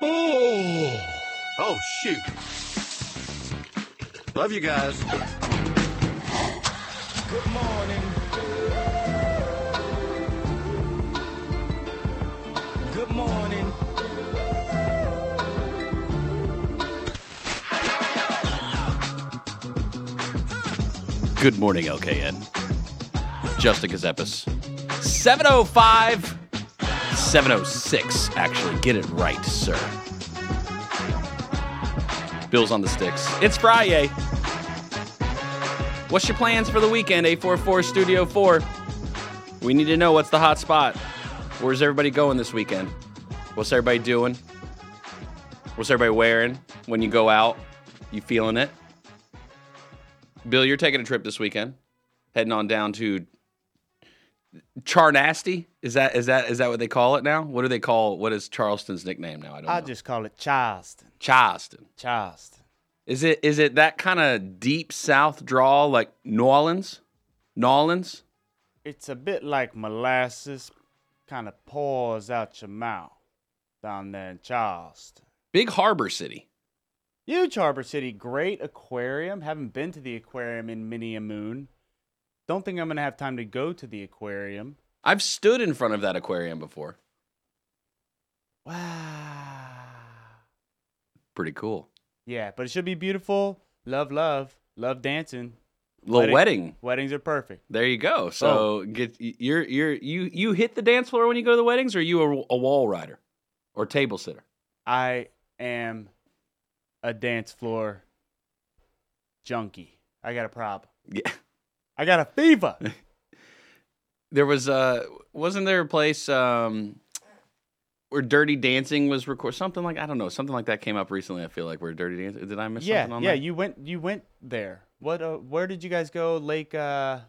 Oh, oh shoot. Love you guys. Good morning. Good morning. Good morning, LKN. Justin Gazepis. 705, 706. Actually, get it right, sir. Bill's on the sticks. It's Friday. What's your plans for the weekend, 844 Studio 4? We need to know what's the hot spot. Where's everybody going this weekend? What's everybody doing? What's everybody wearing when you go out? You feeling it? Bill, you're taking a trip this weekend, heading on down to Charnasty. Is that is that is that what they call it now? What do they call what is Charleston's nickname now? I don't I know. just call it Charleston. Charleston. Charleston. Is it is it that kind of deep south draw like New Orleans? New Orleans? It's a bit like molasses, kind of pours out your mouth down there in Charleston. Big harbor city. Huge Harbor City, great aquarium. Haven't been to the aquarium in many a moon. Don't think I'm gonna have time to go to the aquarium. I've stood in front of that aquarium before. Wow. Pretty cool. Yeah, but it should be beautiful. Love, love, love dancing. Little Wedding. wedding. Weddings are perfect. There you go. Oh. So get you're you're you you hit the dance floor when you go to the weddings, or are you a, a wall rider or table sitter? I am a dance floor junkie. I got a problem. Yeah. I got a fever. There was a wasn't there a place um where Dirty Dancing was recorded? something like I don't know something like that came up recently. I feel like where Dirty Dancing did I miss yeah, something on yeah. that? You went. You went there. What? Uh, where did you guys go? Lake. Uh,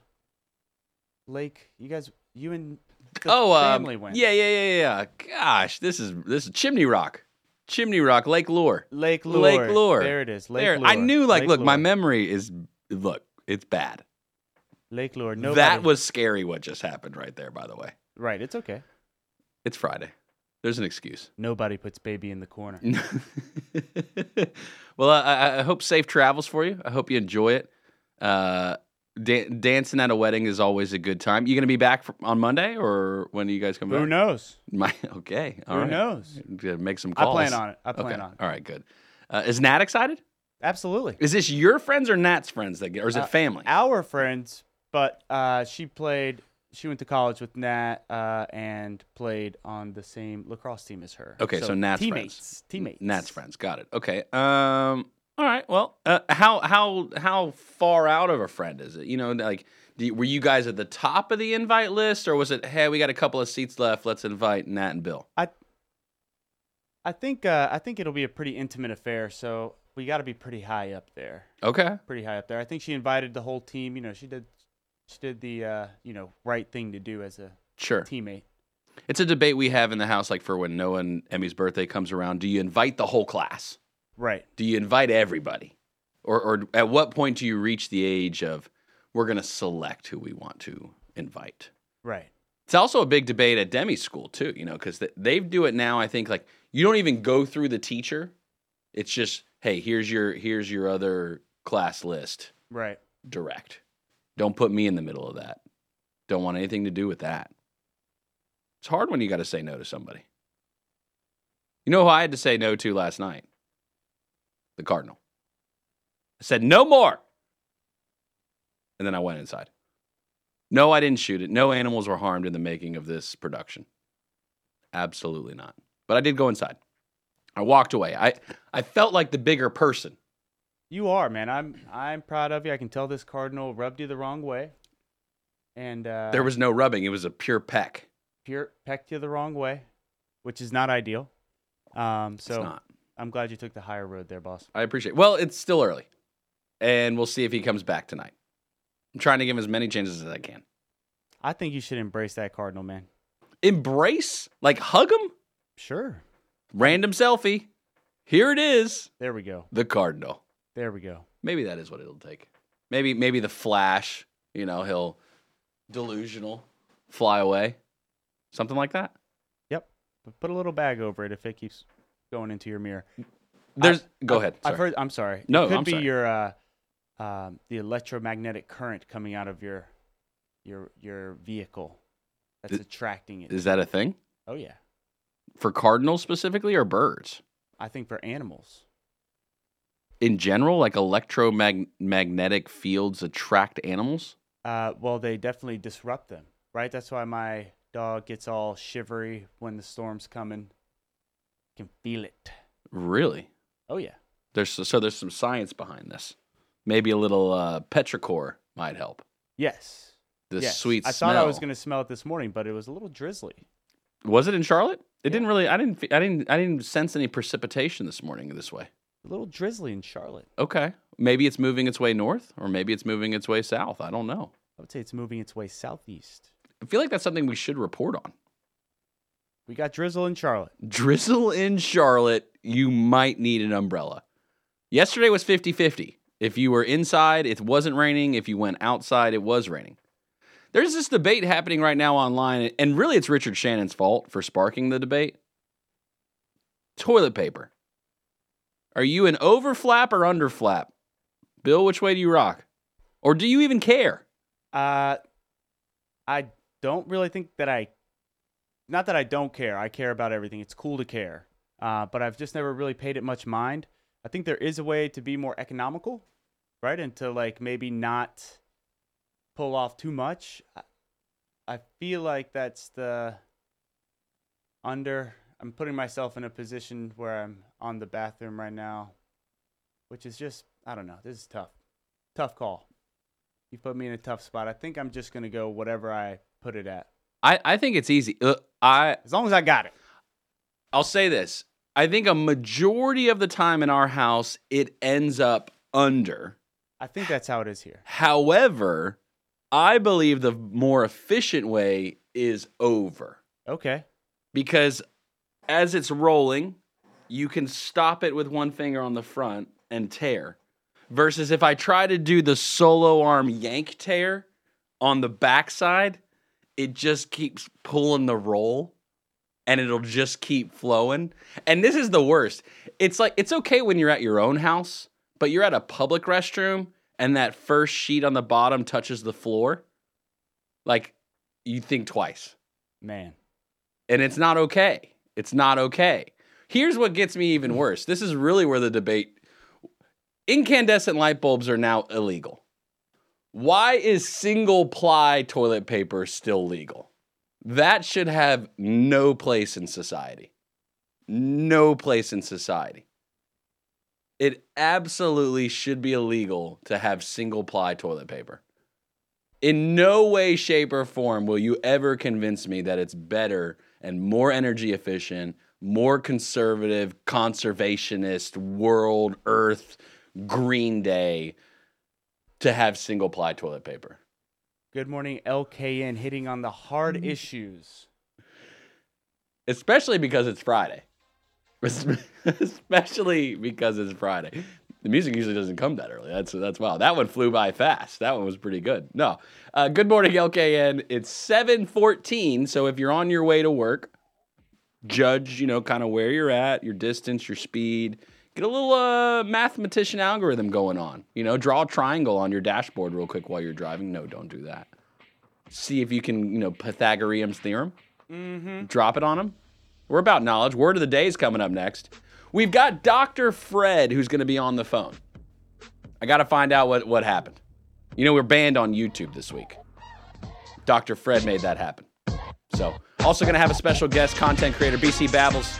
Lake. You guys. You and the oh, um, family went. yeah, yeah, yeah, yeah. Gosh, this is this is Chimney Rock, Chimney Rock, Lake Lure, Lake Lure. Lake Lure. There it is. Lake there. Lure. I knew like Lake look, my memory is look, it's bad. Lake Lure. Nobody, That was scary. What just happened right there? By the way, right. It's okay. it's Friday. There's an excuse. Nobody puts baby in the corner. well, I, I hope safe travels for you. I hope you enjoy it. Uh, da- dancing at a wedding is always a good time. You gonna be back for, on Monday, or when do you guys come back? Who back? knows? My, okay, all Who right. knows? Make some calls. I plan on it. I plan okay. on it. All right, good. Uh, is Nat excited? Absolutely. Is this your friends or Nat's friends that get, or is it Uh, family? Our friends, but uh, she played. She went to college with Nat uh, and played on the same lacrosse team as her. Okay, so Nat's teammates. friends. Teammates. Nat's friends. Got it. Okay. Um. All right. Well, uh, how how how far out of a friend is it? You know, like, do you, were you guys at the top of the invite list, or was it, hey, we got a couple of seats left, let's invite Nat and Bill? I think. Uh, I think it'll be a pretty intimate affair. So we got to be pretty high up there. Okay. Pretty high up there. I think she invited the whole team. You know, she did. She did the uh, you know right thing to do as a Sure. teammate. It's a debate we have in the house, like for when Noah and Emmy's birthday comes around. Do you invite the whole class? Right. Do you invite everybody, or or at what point do you reach the age of we're going to select who we want to invite? Right. It's also a big debate at Demi's school too, you know, because they do it now. I think like you don't even go through the teacher; it's just, hey, here's your here's your other class list, Right. direct. Don't put me in the middle of that. Don't want anything to do with that. It's hard when you got to say no to somebody. You know who I had to say no to last night? The Cardinal. I said no more, and then I went inside. No, I didn't shoot it. No animals were harmed in the making of this production. Absolutely not. But I did go inside. I walked away. I, I felt like the bigger person. You are, man. I'm I'm proud of you. I can tell this cardinal rubbed you the wrong way. And uh, There was no rubbing. It was a pure peck. pure pecked you the wrong way, which is not ideal. Um, It's so not. I'm glad you took the higher road there, boss. I appreciate. It. Well, it's still early, and we'll see if he comes back tonight. I'm trying to give him as many chances as I can. I think you should embrace that cardinal, man. Embrace, like hug him. Sure. Random selfie. Here it is. There we go. The Cardinal. There we go. Maybe that is what it'll take. Maybe maybe the Flash. You know, he'll delusional fly away, something like that. Yep. But put a little bag over it if it keeps going into your mirror. There's. I- go I've- ahead. I've heard. I'm sorry. No, it could I'm be sorry. your uh, um, the electromagnetic current coming out of your your your vehicle that's Is- attracting it. Is that a thing oh yeah, for cardinals specifically or birds I think for animals. In general? Like electromagnetic fields attract animals. Uh, well, they definitely disrupt them, right? That's why my dog gets all shivery when the storm's coming. You Can feel it. Really? Oh yeah. There's so there's some science behind this. Maybe a little uh, petrichor might help. Yes. The yes. sweet I smell. thought I was going to smell it this morning, but it was a little drizzly. Was it in Charlotte? It didn't really. I didn't. I didn't. I didn't sense any precipitation this morning this way. A little drizzly in Charlotte. Okay. Maybe it's moving its way north, or maybe it's moving its way south. I don't know. I would say it's moving its way southeast. I feel like that's something we should report on. We got drizzle in Charlotte. Drizzle in Charlotte, you might need an umbrella. Yesterday was 50 50. If you were inside, it wasn't raining. If you went outside, it was raining. There's this debate happening right now online, and really it's Richard Shannon's fault for sparking the debate. Toilet paper. Are you an over flap or under flap? Bill, which way do you rock? Or do you even care? Uh, I don't really think that I, not that I don't care. I care about everything. It's cool to care. Uh, but I've just never really paid it much mind. I think there is a way to be more economical, right? And to like maybe not pull off too much. I feel like that's the under. I'm putting myself in a position where I'm on the bathroom right now, which is just, I don't know. This is tough. Tough call. You put me in a tough spot. I think I'm just gonna go whatever I put it at, I, I think it's easy. Uh, I as long as I got it. I'll say this. I think a majority of the time in our house, it ends up under. I think that's how it is here. However, I believe the more efficient way is over Okay. because as it's rolling, you can stop it with one finger on the front and tear. Versus if I try to do the solo arm yank tear on the backside, it just keeps pulling the roll and it'll just keep flowing. And this is the worst. It's like it's okay when you're at your own house, but you're at a public restroom and that first sheet on the bottom touches the floor. Like you think twice. Man. And it's not okay. It's not okay. Here's what gets me even worse. This is really where the debate incandescent light bulbs are now illegal. Why is single ply toilet paper still legal? That should have no place in society. No place in society. It absolutely should be illegal to have single ply toilet paper. In no way, shape, or form will you ever convince me that it's better and more energy efficient, more conservative, conservationist, world, earth, green day to have single ply toilet paper. Good morning, LKN, hitting on the hard Mm-hmm. issues. Especially because it's Friday. Especially because it's Friday. The music usually doesn't come that early. That's that's wow. That one flew by fast. That one was pretty good. No, uh, good morning, LKN. It's seven fourteen. So if you're on your way to work, judge you know kind of where you're at, your distance, your speed. Get a little uh, mathematician algorithm going on. You know, draw a triangle on your dashboard real quick while you're driving. No, don't do that. See if you can you know Pythagorean's theorem. Mm-hmm. Drop it on them. We're about knowledge. Word of the day is coming up next. We've got Dr. Fred who's going to be on the phone. I got to find out what, what happened. You know, we're banned on YouTube this week. Dr. Fred made that happen. So, also going to have a special guest, content creator BC Babbles.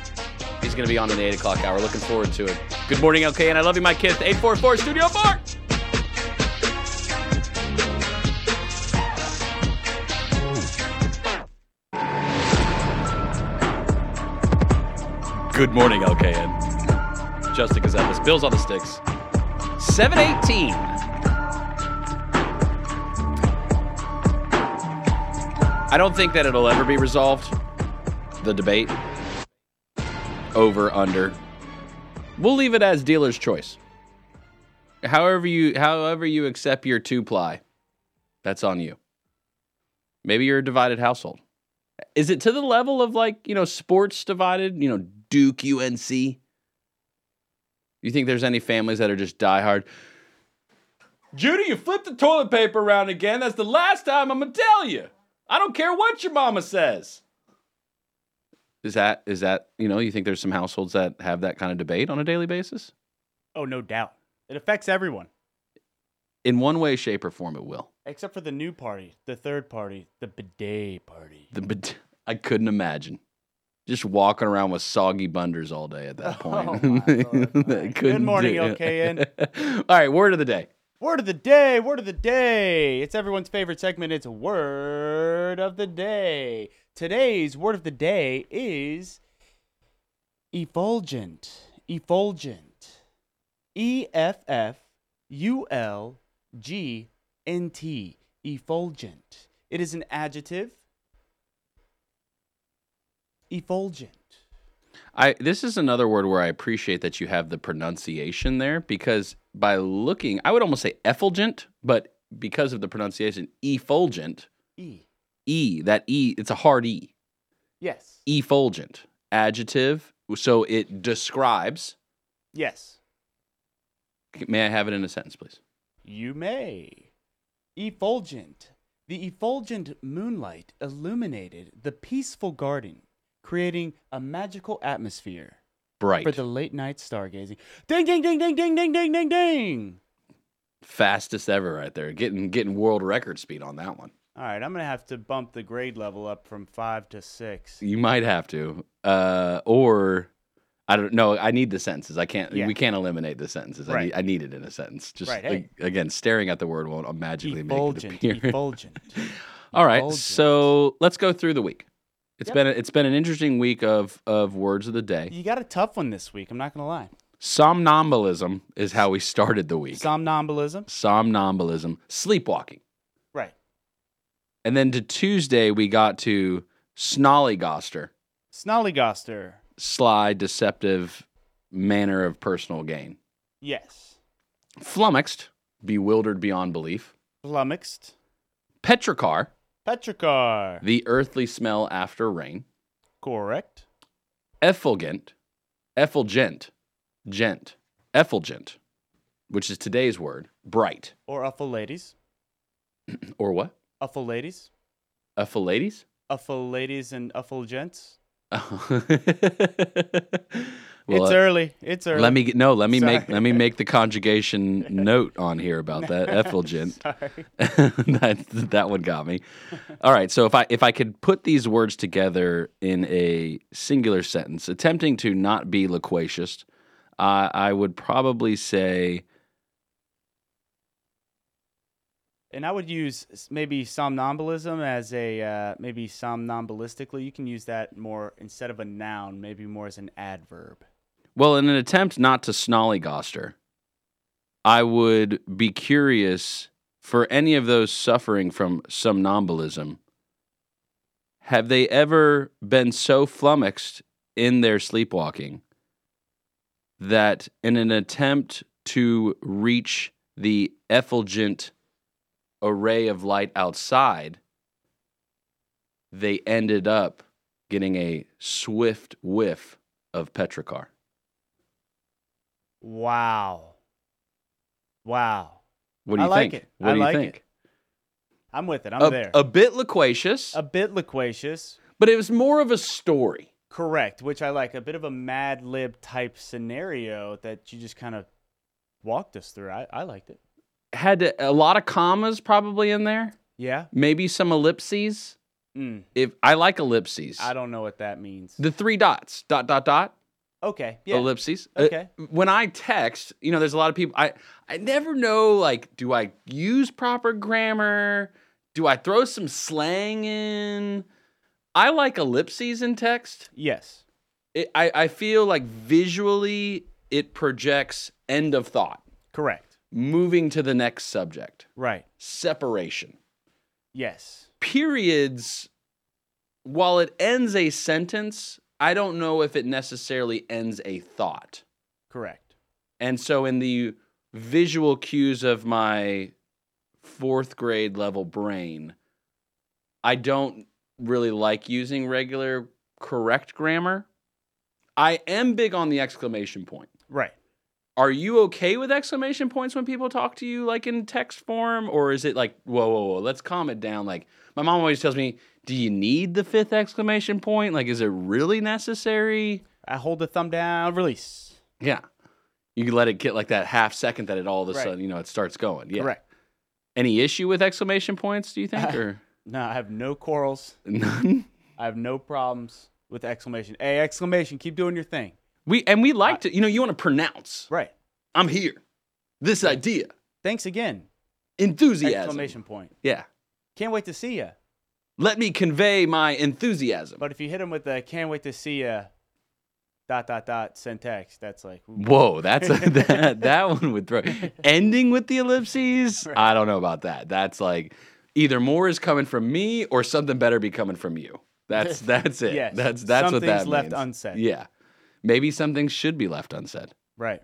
He's going to be on in the 8 o'clock hour. Looking forward to it. Good morning, LK, and I love you, my kids. 844 Studio 4. Good morning, LKN. Justin Gazepis, Bills on the sticks. 718. I don't think that it'll ever be resolved. The debate. Over, under. We'll leave it as dealer's choice. However you however you accept your two ply, that's on you. Maybe you're a divided household. Is it to the level of like, you know, sports divided, you know, Duke UNC? You think there's any families that are just diehard? Judy, you flipped the toilet paper around again. That's the last time I'm gonna tell you. I don't care what your mama says. Is that is that you know? You think there's some households that have that kind of debate on a daily basis? Oh, no doubt. It affects everyone, In one way, shape, or form, it will. except for the new party, the third party, the bidet party. The bid- I couldn't imagine just walking around with soggy bunders all day at that Oh, point. my Lord. All right. Good morning. LKN. all right, word of the day. Word of the day, word of the day. It's everyone's favorite segment. It's word of the day. Today's word of the day is effulgent. Effulgent. E F F U L G N T. Effulgent. It is an adjective. Effulgent. I this is another word where I appreciate that you have the pronunciation there because by looking, I would almost say effulgent, but because of the pronunciation, effulgent, E. e that e, it's a hard e. Yes. Effulgent adjective, so it describes. Yes. May I have it in a sentence, please? You may. Effulgent. The effulgent moonlight illuminated the peaceful garden, creating a magical atmosphere Bright, for the late night stargazing. Ding, ding, ding, ding, ding, ding, ding, ding, ding. fastest ever, right there. Getting getting world record speed on that one. All right, I'm going to have to bump the grade level up from five to six. You might have to, uh, or I don't know. I need the sentences. I can't. Yeah. We can't eliminate the sentences. I, need, I need it in a sentence. Just Right, hey. like, again, staring at the word won't magically make it Effulgent. appear. Effulgent. All right, Effulgent. so let's go through the week. It's Yep. been a, it's been an interesting week of of words of the day. You got a tough one this week. I'm not going to lie. Somnambulism is how we started the week. Somnambulism. Somnambulism, sleepwalking, Right. and then to Tuesday we got to snollygoster, Snollygoster. sly, deceptive manner of personal gain. Yes. Flummoxed, bewildered beyond belief. Flummoxed. Petrichor, Petrichor. the earthly smell after rain. Correct. Effulgent, effulgent, gent, effulgent, which is today's word, bright. Or uffle ladies. Or what? Effulades? Uffle ladies and uffle gents. well, it's uh, early. It's early. let me get, no, let me make let me make the conjugation note on here about that effulgent. That that one got me. All right, so if I if I could put these words together in a singular sentence, attempting to not be loquacious, uh, I would probably say And I would use maybe somnambulism as a uh, maybe somnambulistically. You can use that more instead of a noun, maybe more as an adverb. Well, in an attempt not to snollygoster, I would be curious for any of those suffering from somnambulism. Have they ever been so flummoxed in their sleepwalking that, in an attempt to reach the effulgent array of light outside, they ended up getting a swift whiff of petrichor? Wow. Wow. What do I you like think? it. What I do you like think? it. I'm with it. I'm A, there. a bit loquacious, a bit loquacious. but it was more of a story. Correct, which I like. A bit of a Mad Lib type scenario that you just kind of walked us through. I, I liked it. Had a, a lot of commas probably in there, Yeah. maybe some ellipses. Mm, If I like ellipses, I don't know what that means. the three dots, dot dot dot, okay. Yeah. ellipses. Uh, Okay. when I text, you know, there's a lot of people. I I never know like, do I use proper grammar? Do I throw some slang in? I like ellipses in text. yes. It, I I feel like visually it projects end of thought. Correct. moving to the next subject Right. separation Yes. periods while it ends a sentence i don't know if it necessarily ends a thought. Correct. and so in the visual cues of my fourth grade level brain i don't really like using regular correct grammar. I am big on the exclamation point. Right. are you okay with exclamation points when people talk to you like in text form? Or is it like whoa whoa whoa let's calm it down. Like my mom always tells me do you need the fifth exclamation point like is it really necessary I hold the thumb down, release. yeah you can let it get like that half second that it all of a Right. sudden you know it starts going yeah Correct. any issue with exclamation points do you think or No, I have no quarrels. none I have no problems with exclamation. Hey, exclamation, keep doing your thing. we and we like to you know you want to pronounce Right. i'm here this idea Thanks again. enthusiasm Exclamation point. yeah Can't wait to see you. let me convey my enthusiasm But if you hit them with the can't wait to see you, dot, dot, dot, send text, that's like, ooh. Whoa, that's a, that that one would throw. Ending with the ellipses, I don't know about that. That's like either more is coming from me or something better be coming from you. That's that's it. Yes. That's that's what that left means. unsaid. Yeah, maybe something should be left unsaid. right.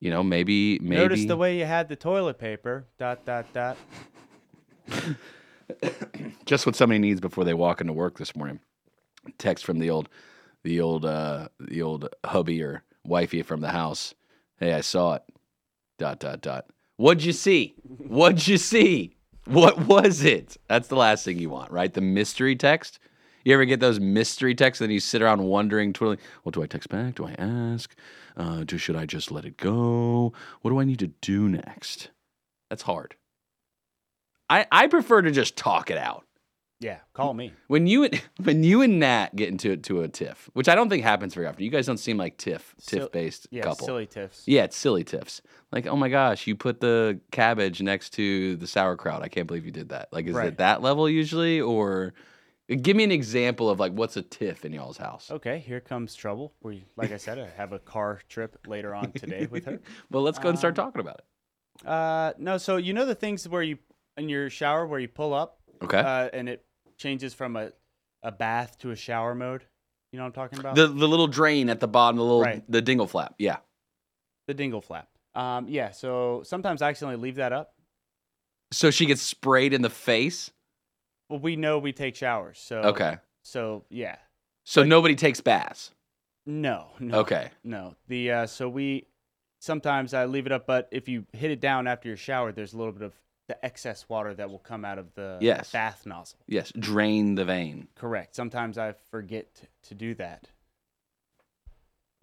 You know, maybe maybe. Notice the way you had the toilet paper, dot, dot, dot. just what somebody needs before they walk into work this morning. Text from the old, the old, uh, the old hubby or wifey from the house. Hey, I saw it. Dot dot dot. What'd you see? What'd you see? What was it? That's the last thing you want, right? The mystery text. You ever get those mystery texts and you sit around wondering, twiddling, well, do I text back? Do I ask? Uh, do, should I just let it go? What do I need to do next? That's hard. I, I prefer to just talk it out. Yeah, call me. When you and when you and Nat get into to a tiff, which I don't think happens very often. You guys don't seem like tiff tiff based Yeah, couple. silly tiffs. Yeah, it's silly tiffs. Like, oh my gosh, you put the cabbage next to the sauerkraut. I can't believe you did that. Like, is Right. it that level usually, or give me an example of like what's a tiff in y'all's house? Okay, here comes trouble. We, like I said, I have a car trip later on today with her. Well, let's go and start Um, talking about it. Uh, no, so you know the things where you in your shower where you pull up, Okay. uh, and it changes from a a bath to a shower mode. You know what I'm talking about? the the little drain at the bottom, the little Right. the dingle flap. Yeah. the dingle flap. Um, yeah. So sometimes I accidentally leave that up. So she gets sprayed in the face. Well, we know we take showers, so Okay. So yeah, So nobody takes baths. no, no, Okay. no. The uh, so we sometimes I leave it up, but if you hit it down after your shower, there's a little bit of the excess water that will come out of the Yes. bath nozzle. Yes. Drain the vein. Correct. Sometimes I forget to do that.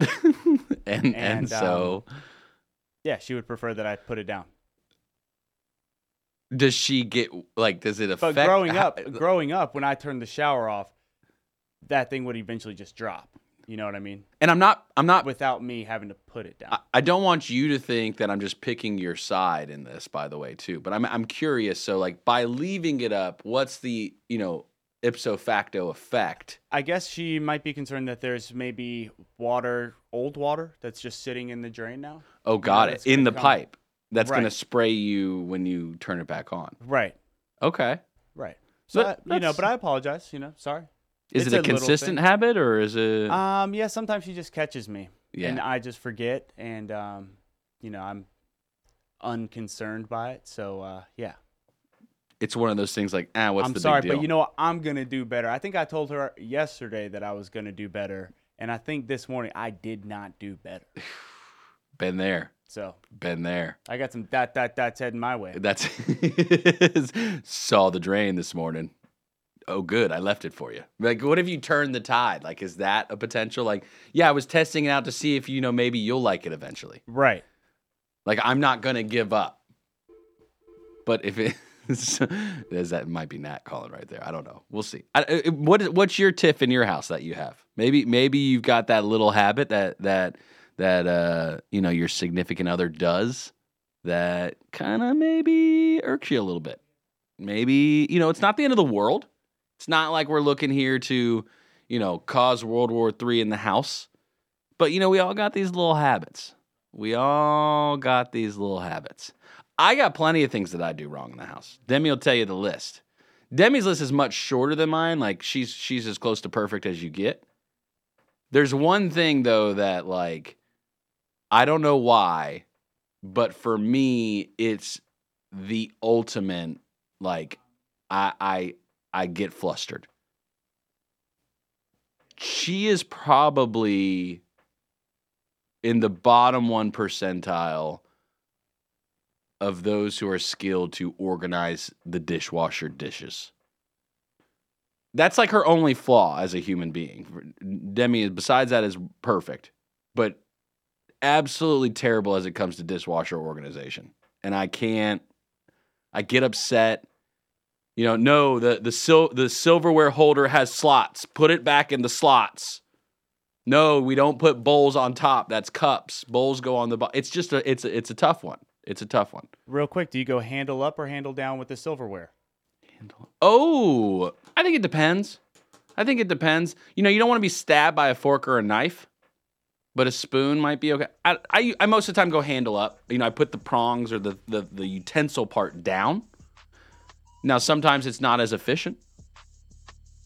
and and, And, so um, Yeah, she would prefer that I put it down. does she get like does it affect But growing how- up, growing up, when I turned the shower off, that thing would eventually just drop. You know what I mean? and I'm not I'm not Without me having to put it down. I, I don't want you to think that I'm just picking your side in this by the way too but I'm I'm curious so like by leaving it up what's the you know ipso facto effect I guess she might be concerned that there's maybe water, old water, that's just sitting in the drain now. oh got it in the come- pipe that's going to spray you when you turn it back on Right. okay Right. So That- you know, but I apologize. You know, sorry. Is It's it a, a consistent habit or is it Um, yeah. Sometimes she just catches me, yeah and I just forget, and um, you know, I'm unconcerned by it. So uh, yeah. it's one of those things like ah what's I'm the sorry, but you know what? I'm gonna do better. I think I told her yesterday that I was gonna do better, and I think this morning I did not do better. been there So been there I got some dot dot dots heading my way. That's saw the drain this morning. Oh, good. I left it for you. Like, what if you turn the tide? Like, is that a potential? Like, yeah, I was testing it out to see if you know maybe you'll like it eventually. Right. Like, I'm not gonna give up. But if it is that might be Nat calling right there. I don't know. We'll see. I, what what's your tiff in your house that you have? Maybe maybe you've got that little habit that that that uh you know your significant other does that kind of maybe irks you a little bit. Maybe you know it's not the end of the world. It's not like we're looking here to you know cause World War Three in the house. But you know we all got these little habits. We all got these little habits. I got plenty of things that I do wrong in the house. Demi will tell you the list. Demi's list is much shorter than mine. Like she's she's as close to perfect as you get. There's one thing though that like I don't know why, but for me it's the ultimate like I I I get flustered. She is probably in the bottom one percentile of those who are skilled to organize the dishwasher dishes. That's like her only flaw as a human being. Demi, is besides that, is perfect, but absolutely terrible as it comes to dishwasher organization. And I can't. I get upset. You know, no, the the sil- the silverware holder has slots. Put it back in the slots. No, we don't put bowls on top. That's cups. Bowls go on the bottom. It's just a it's a, it's a tough one. It's a tough one. Real quick, do you go handle up or handle down with the silverware? Handle. Oh, I think it depends. I think it depends. You know, you don't want to be stabbed by a fork or a knife, but a spoon might be okay. I, I, I most of the time go handle up. You know, I put the prongs or the, the, the utensil part down. Now, sometimes it's not as efficient.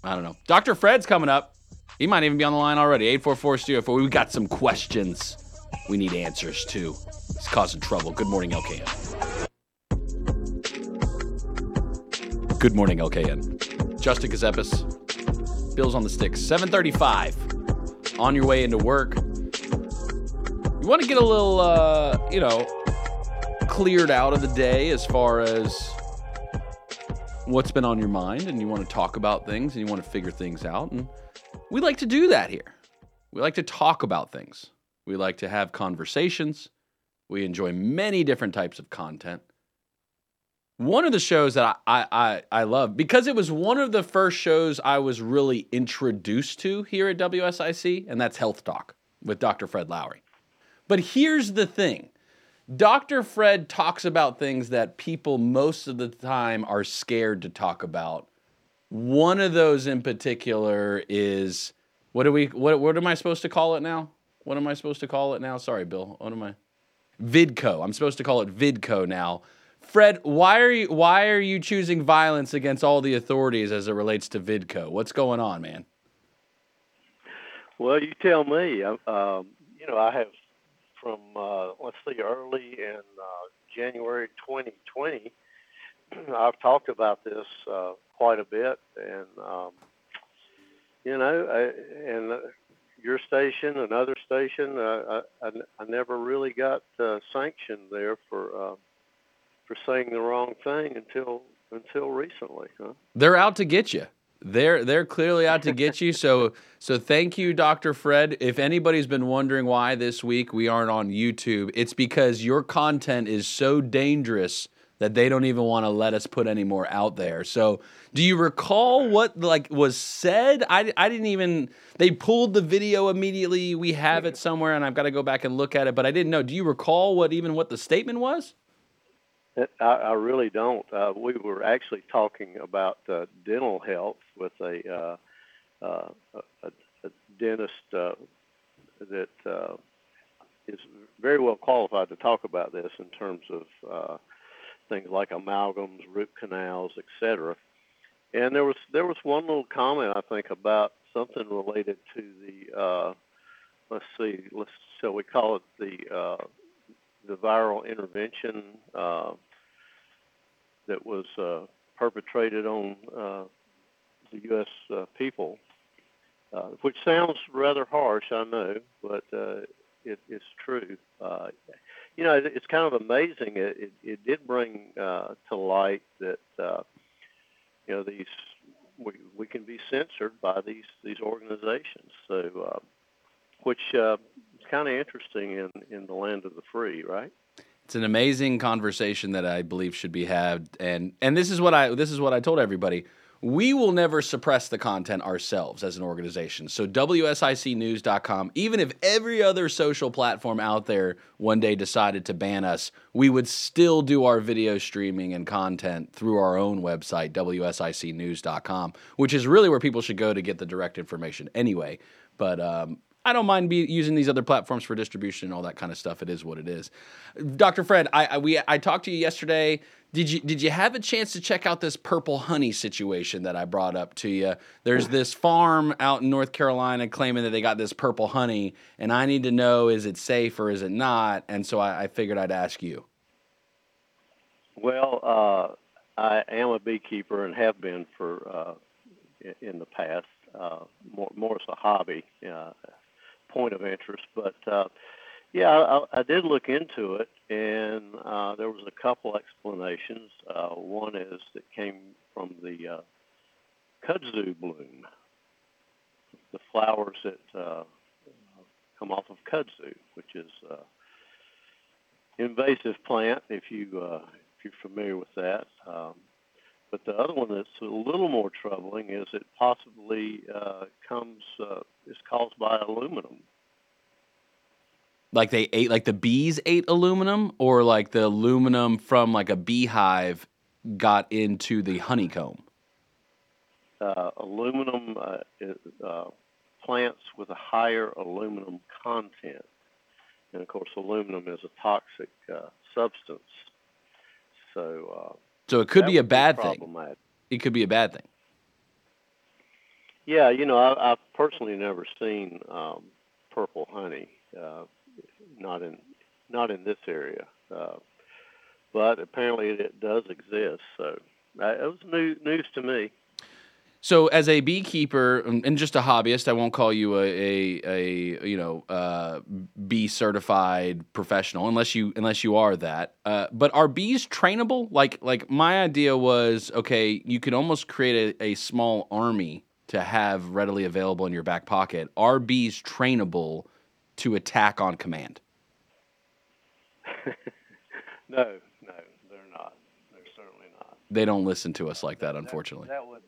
I don't know. Dr. Fred's coming up. He might even be on the line already. 844 Studio 4. We got some questions we need answers to. He's causing trouble. Good morning, LKN. Good morning, LKN. Justin Gazepis, Bills on the Sticks, 735. On your way into work. You want to get a little, uh, you know, cleared out of the day as far as what's been on your mind and you want to talk about things and you want to figure things out. And we like to do that here. We like to talk about things. We like to have conversations. We enjoy many different types of content. One of the shows that I, I, I love, because it was one of the first shows I was really introduced to here at WSIC, and that's Health Talk with Dr. Fred Lowry. But here's the thing Dr. Fred talks about things that people most of the time are scared to talk about. One of those in particular is what do we what what am I supposed to call it now? What am I supposed to call it now? Sorry, Bill. What am I? Vidco. I'm supposed to call it Vidco now. Fred, why are you why are you choosing violence against all the authorities as it relates to Vidco? What's going on, man? Well, you tell me. Um, you know, I have from uh, let's see, early in uh, January 2020. I've talked about this uh, quite a bit, and um, you know, I, and uh, your station, another station, uh, I, I, never really got uh, sanctioned there for uh, for saying the wrong thing until until recently. Huh? They're out to get you. They're they're clearly out to get you. So so thank you, Dr. Fred. If anybody's been wondering why this week we aren't on YouTube, it's because your content is so dangerous that they don't even want to let us put any more out there. So do you recall what like was said? I, I didn't even they pulled the video immediately. We have it somewhere and I've got to go back and look at it, but I didn't know. Do you recall what even what the statement was? I, I really don't. Uh, we were actually talking about uh, dental health with a, uh, uh, a, a dentist uh, that uh, is very well qualified to talk about this in terms of uh, things like amalgams, root canals, etc. And there was there was one little comment I think about something related to the uh, let's see, let's shall we call it the uh, the viral intervention uh, that was uh, perpetrated on uh, the U.S. Uh, people, uh, which sounds rather harsh, I know, but uh, it, it's true. Uh, you know, it, it's kind of amazing. It, it, it did bring to light that you know these we, we can be censored by these these organizations. So, which is kind of interesting in in the land of the free, right? It's an amazing conversation that I believe should be had, and and this is what I this is what I told everybody. We will never suppress the content ourselves as an organization. So WSICnews.com, even if every other social platform out there one day decided to ban us, we would still do our video streaming and content through our own website, WSICnews.com, which is really where people should go to get the direct information anyway. But um, I don't mind be using these other platforms for distribution and all that kind of stuff. It is what it is. Dr. Fred, I, I we I talked to you yesterday. Did you did you have a chance to check out this purple honey situation that I brought up to you? There's this farm out in North Carolina claiming that they got this purple honey, and I need to know is it safe or is it not? And so I, I figured I'd ask you. Well, uh, I am a beekeeper and have been for uh, in the past. Uh, more, more as a hobby. Uh, point of interest. But uh, Yeah, I, I did look into it, and uh, there was a couple explanations. Uh, one is that came from the uh, kudzu bloom, the flowers that uh, come off of kudzu, which is uh, invasive plant. If you uh, if you're familiar with that, um, but the other one that's a little more troubling is it possibly uh, comes uh, is caused by aluminum. Like they ate, like the bees ate aluminum, or like the aluminum from like a beehive got into the honeycomb. Uh, aluminum uh, is, uh, plants with a higher aluminum content, and of course, aluminum is a toxic uh, substance. So, uh, So it could that be a bad thing. It could be a bad thing. Yeah, you know, I, I've personally never seen um, purple honey, uh, not in not in this area, uh, but apparently it does exist. So uh, it was new news to me. So, as a beekeeper and and just a hobbyist, I won't call you a, a, a you know uh, bee certified professional unless you unless you are that. Uh, but are bees trainable? Like like my idea was okay, you could almost create a, a small army to have readily available in your back pocket. Are bees trainable to attack on command? No, no, they're not. They're certainly not. They don't listen to us like that, unfortunately. That would.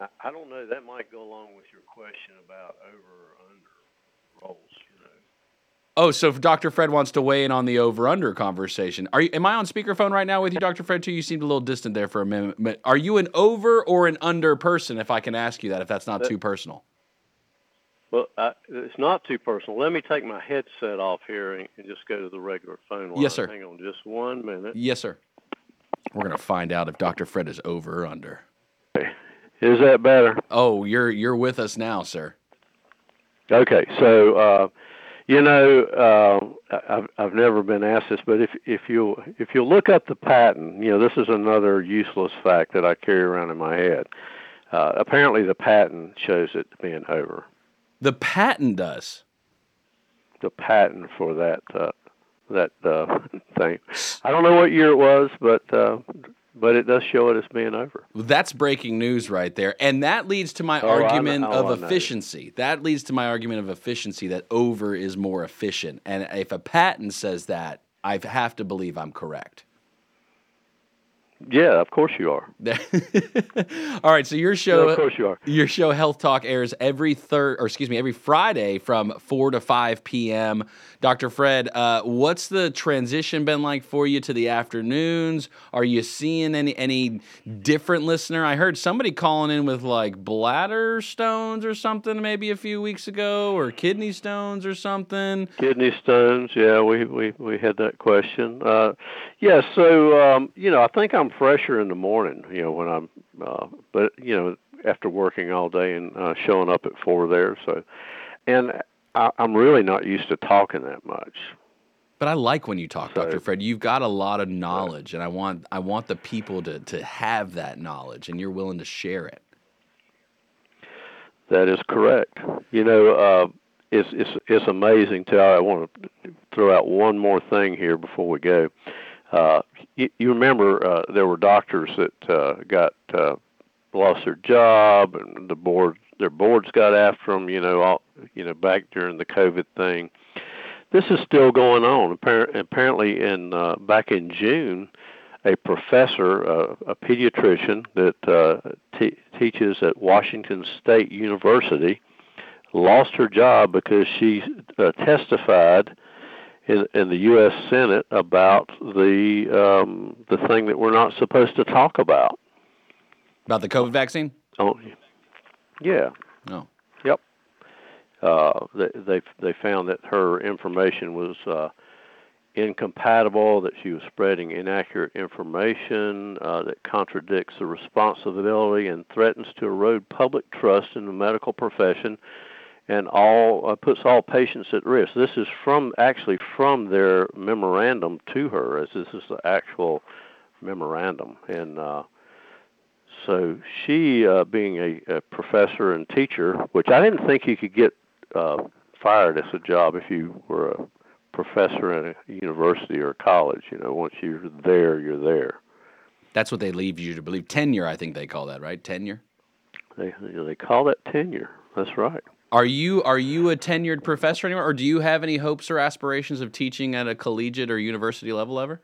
I, don't know. That might go along with your question about over or under roles. You know. Oh, so if Dr. Fred wants to weigh in on the over under conversation, are you? Am I on speakerphone right now with you, Dr. Fred? Too, you seemed a little distant there for a minute. But Are you an over or an under person? If I can ask you that, if that's not Uh, too personal. Well, I, it's not too personal. Let me take my headset off here and, and just go to the regular phone line. Yes, sir. Hang on just one minute. Yes, sir. We're gonna find out if Dr. Fred is over or under. Is that better? Oh, you're you're with us now, sir. Okay, so uh, you know, uh, I've I've never been asked this, but if if you if you look up the patent, you know, this is another useless fact that I carry around in my head. Uh, apparently, the patent shows it being over. The patent does. The patent for that uh, that uh, thing. I don't know what year it was, but uh, but it does show it as being over. That's breaking news right there. And that leads to my Oh, I argument oh, of I know. efficiency. That leads to my argument of efficiency that over is more efficient. And if a patent says that, I have to believe I'm correct. Yeah, of course you are. All right, so your Yeah, show of course you are. your show Health Talk airs every third or excuse me, every Friday from 4 to 5 p.m. Dr. Fred, uh, what's the transition been like for you to the afternoons? Are you seeing any any different listener? I heard somebody calling in with like bladder stones or something maybe a few weeks ago or kidney stones or something. Kidney stones, yeah, we we we had that question. Uh, yeah, so um, you know, I think I'm fresher in the morning. You know, when I'm, uh, but you know, after working all day and uh, showing up at four there, so, and I, I'm really not used to talking that much. But I like when you talk, So- Dr. Fred. You've got a lot of knowledge and I want I want the people to to have that knowledge and you're willing to share it. That is correct. You know, uh, it's it's it's amazing. Too. I want to throw out one more thing here before we go. Uh, you, you remember uh, there were doctors that uh, got uh, lost their job, and the board their boards got after them. You know, all you know back during the COVID thing. This is still going on. Appar- Apparently, in uh, back in June, a professor, uh, a pediatrician that uh, te- teaches at Washington State University, lost her job because she uh, testified in, in the U.S. Senate about the um, the thing that we're not supposed to talk about. About the COVID vaccine? Oh, yeah. No. Yep. Uh, they, they they found that her information was uh, incompatible, that she was spreading inaccurate information, uh, that contradicts the responsibility and threatens to erode public trust in the medical profession, and all uh, puts all patients at risk. This is from actually from their memorandum to her, as this is the actual memorandum, and. Uh, so she, uh, being a, a professor and teacher, which I didn't think you could get uh, fired as a job if you were a professor at a university or college. You know, once you're there, you're there. That's what they leave you to believe. Tenure, I think they call that, right? Tenure. They they call that tenure. That's right. Are you are you a tenured professor anymore, or do you have any hopes or aspirations of teaching at a collegiate or university level ever?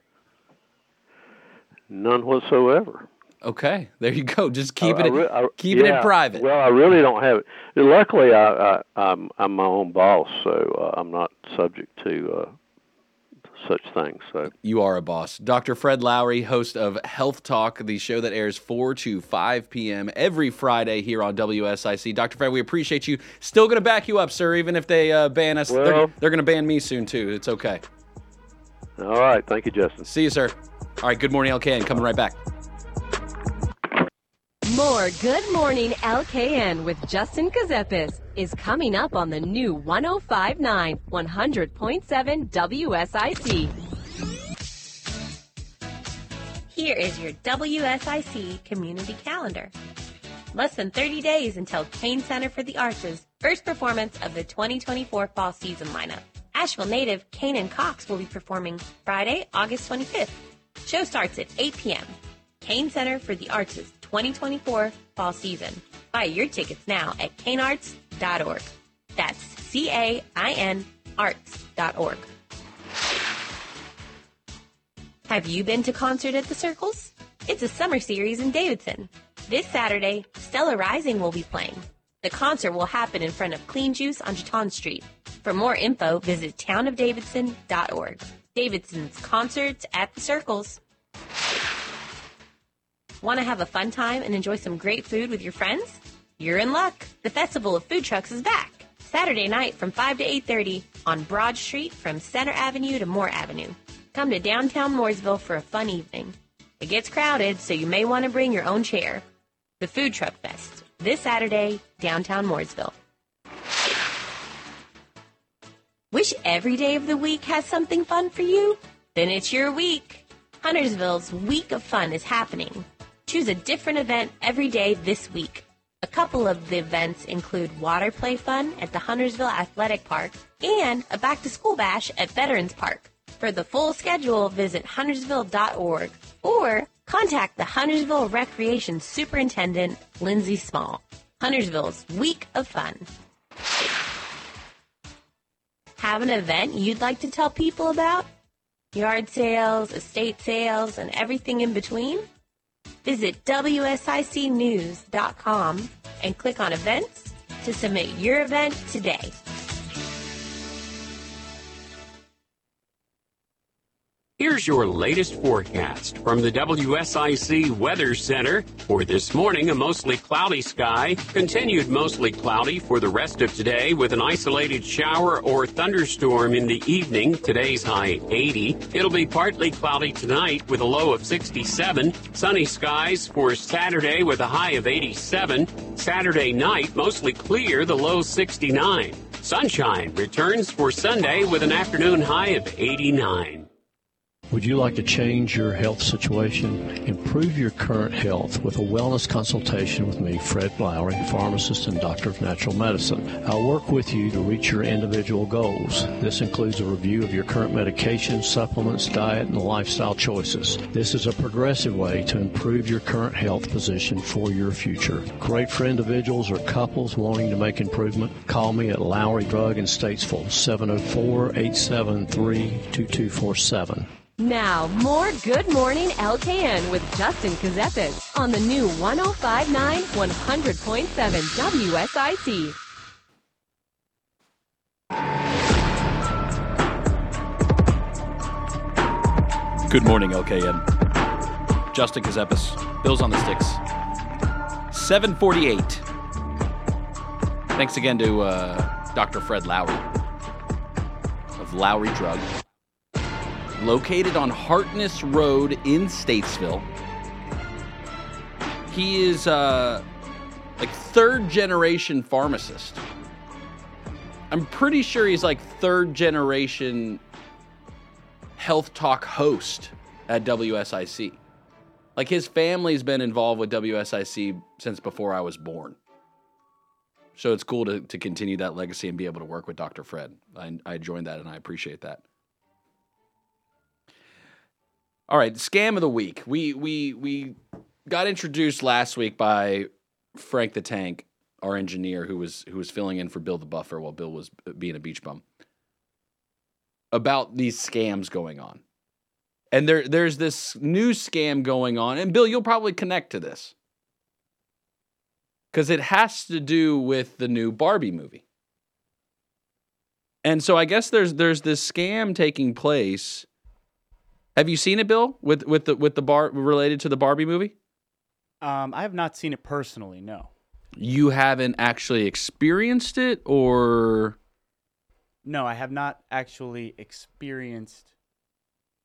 None whatsoever. Okay, there you go. Just keep I- it I I- keeping yeah, it private. Well, I really don't have it. Luckily, I, I I'm I'm my own boss, so uh, I'm not subject to uh, such things. So You are a boss. Dr. Fred Lowry, host of Health Talk, the show that airs 4 to 5 p.m. every Friday here on WSIC. Dr. Fred, we appreciate you. Still going to back you up, sir, even if they uh, ban us. they're they're going to ban me soon, too. It's okay. all right, thank you, Justin. See you, sir. All right, good morning, LKN. Coming right back. More Good Morning LKN with Justin Gazepis is coming up on the new 1059 100.7 WSIC. Here is your WSIC community calendar. Less than 30 days until Cain Center for the Arts' first performance of the 2024 fall season lineup. Asheville native Kanan Cox will be performing Friday, August 25th. Show starts at 8 p.m. Cain Center for the Arts' 2024 fall season. Buy your tickets now at cainarts.org. That's C-A-I-N arts.org. Have you been to concert at the Circles? It's a summer series in Davidson. This Saturday, Stella Rising will be playing. The concert will happen in front of Clean Juice on Jetton Street. For more info, visit townofdavidson.org. Davidson's concerts at the Circles. Want to have a fun time and enjoy some great food with your friends? You're in luck. The Festival of Food Trucks is back. Saturday night from 5 to 8:30 on Broad Street from Center Avenue to Moore Avenue. Come to downtown Mooresville for a fun evening. It gets crowded, so you may want to bring your own chair. The Food Truck Fest, this Saturday, downtown Mooresville. Wish every day of the week has something fun for you? Then it's your week. Huntersville's Week of Fun is happening. Choose a different event every day this week. A couple of the events include water play fun at the Huntersville Athletic Park and a back to school bash at Veterans Park. For the full schedule, visit huntersville.org or contact the Huntersville Recreation Superintendent, Lindsay Small. Huntersville's Week of Fun. Have an event you'd like to tell people about? Yard sales, estate sales, and everything in between? Visit WSICnews.com and click on events to submit your event today. Here's your latest forecast from the WSIC Weather Center. For this morning, a mostly cloudy sky, continued mostly cloudy for the rest of today with an isolated shower or thunderstorm in the evening. Today's high 80. It'll be partly cloudy tonight with a low of 67. Sunny skies for Saturday with a high of 87. Saturday night, mostly clear, the low 69. Sunshine returns for Sunday with an afternoon high of 89. Would you like to change your health situation? Improve your current health with a wellness consultation with me, Fred Lowry, pharmacist and doctor of natural medicine. I'll work with you to reach your individual goals. This includes a review of your current medications, supplements, diet, and lifestyle choices. This is a progressive way to improve your current health position for your future. Great for individuals or couples wanting to make improvement. Call me at Lowry Drug in Statesville, 704-873-2247. Now, more Good Morning LKN with Justin Gazepis on the new 1059 100.7 WSIC. Good morning, LKN. Justin Gazepis, Bills on the Sticks. 748. Thanks again to uh, Dr. Fred Lowry of Lowry Drug. Located on Hartness Road in Statesville. He is uh, like third generation pharmacist. I'm pretty sure he's like third generation health talk host at WSIC. Like his family's been involved with WSIC since before I was born. So it's cool to, to continue that legacy and be able to work with Dr. Fred. I, I joined that and I appreciate that. All right, scam of the week. We we we got introduced last week by Frank the Tank, our engineer, who was who was filling in for Bill the Buffer while Bill was being a beach bum. About these scams going on, and there there's this new scam going on, and Bill, you'll probably connect to this because it has to do with the new Barbie movie. And so I guess there's there's this scam taking place. Have you seen it, Bill? With with the with the bar related to the Barbie movie? Um, I have not seen it personally. No. You haven't actually experienced it, or No, I have not actually experienced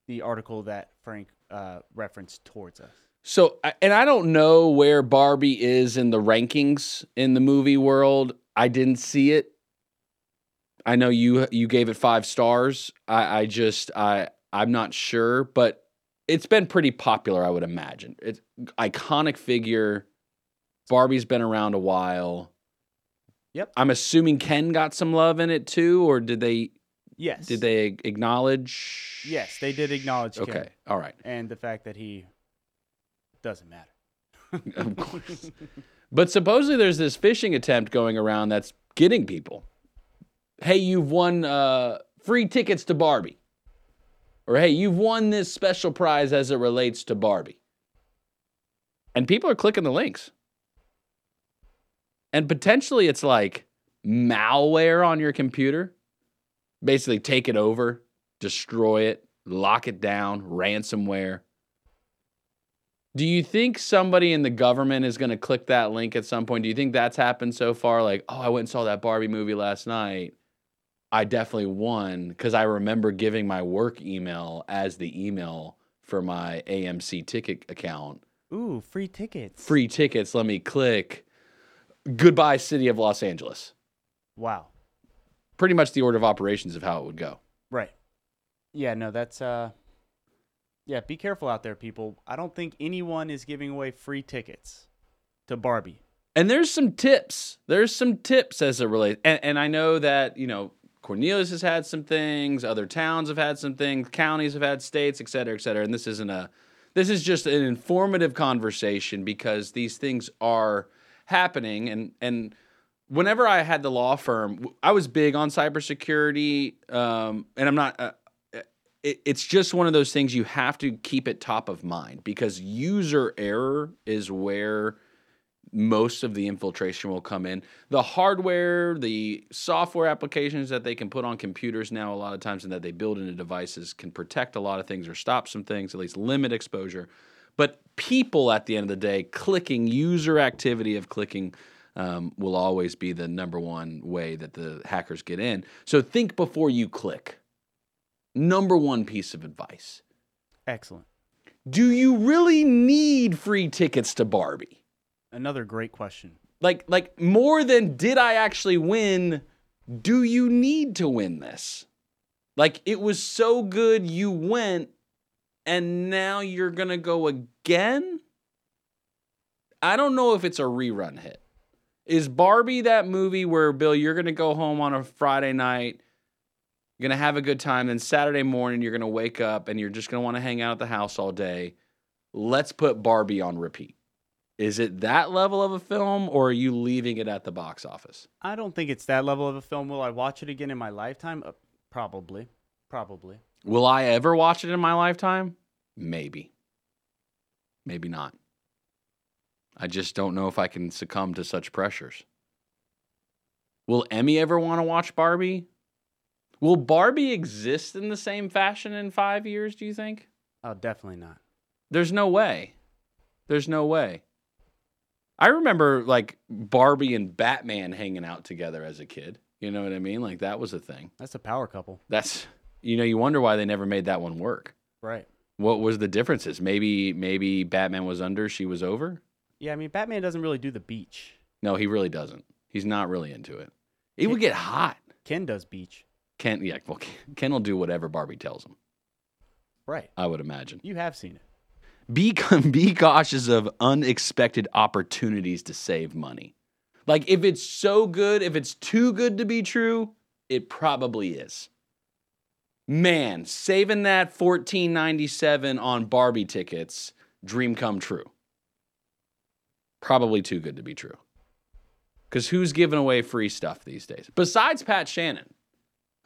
the article that Frank uh, referenced towards us. so. And I don't know where Barbie is in the rankings in the movie world. I didn't see it. I know you you gave it five stars. I, I just I I'm not sure, but it's been pretty popular. I would imagine it's iconic figure. Barbie's been around a while. Yep. I'm assuming Ken got some love in it too, or did they Yes. did they acknowledge? Yes, they did acknowledge Ken Okay, all right. and the fact that he doesn't matter. Of course. But supposedly there's this phishing attempt going around that's getting people. Hey, you've won uh, free tickets to Barbie. Or hey, you've won this special prize as it relates to Barbie. And people are clicking the links. And potentially it's like malware on your computer. Basically, take it over, destroy it, lock it down, ransomware. Do you think somebody in the government is going to click that link at some point? Do you think that's happened so far? Like, oh, I went and saw that Barbie movie last night. I definitely won because I remember giving my work email as the email for my AMC ticket account. Ooh, free tickets. Free tickets. Let me click. Goodbye, City of Los Angeles. Wow. Pretty much the order of operations of how it would go. Right. Yeah, no, that's uh Yeah, be careful out there, people. I don't think anyone is giving away free tickets to Barbie. And there's some tips. There's some tips as it relates. And, and I know that, you know, Cornelius has had some things, other towns have had some things, counties have had states, et cetera, et cetera. And this isn't a, this is just an informative conversation because these things are happening. And, and whenever I had the law firm, I was big on cybersecurity. Um, and I'm not, uh, it, it's just one of those things you have to keep it top of mind because user error is where most of the infiltration will come in. The hardware, the software applications that they can put on computers now, a lot of times, and that they build into devices can protect a lot of things or stop some things, at least limit exposure. But people at the end of the day, clicking, user activity of clicking, um, will always be the number one way that the hackers get in. So think before you click. Number one piece of advice. Excellent. Do you really need free tickets to Barbie? Another great question. Like like more than did I actually win, do you need to win this? Like it was so good you went and now you're going to go again? I don't know if it's a rerun hit. Is Barbie that movie where Bill you're going to go home on a Friday night, you're to have a good time, then Saturday morning you're to wake up and you're just to want to hang out at the house all day. Let's put Barbie on repeat. Is it that level of a film, or are you leaving it at the box office? I don't think it's that level of a film. Will I watch it again in my lifetime? Uh, probably. Probably. Will I ever watch it in my lifetime? Maybe. Maybe not. I just don't know if I can succumb to such pressures. Will Emmy ever want to watch Barbie? Will Barbie exist in the same fashion in five years, do you think? Oh, definitely not. There's no way. There's no way. I remember like Barbie and Batman hanging out together as a kid. You know what I mean? Like that was a thing. That's a power couple. That's you know, you wonder why they never made that one work. Right. What was the differences? Maybe maybe Batman was under, she was over? Yeah, I mean, Batman doesn't really do the beach. No, he really doesn't. He's not really into it. It would get hot. Ken does beach. Ken, yeah, well, Ken will do whatever Barbie tells him. Right. I would imagine. You have seen it. Be be cautious of unexpected opportunities to save money. Like if it's so good, if it's too good to be true, it probably is. Man, saving that fourteen ninety seven on Barbie tickets, dream come true. Probably too good to be true. Because who's giving away free stuff these days? Besides Pat Shannon,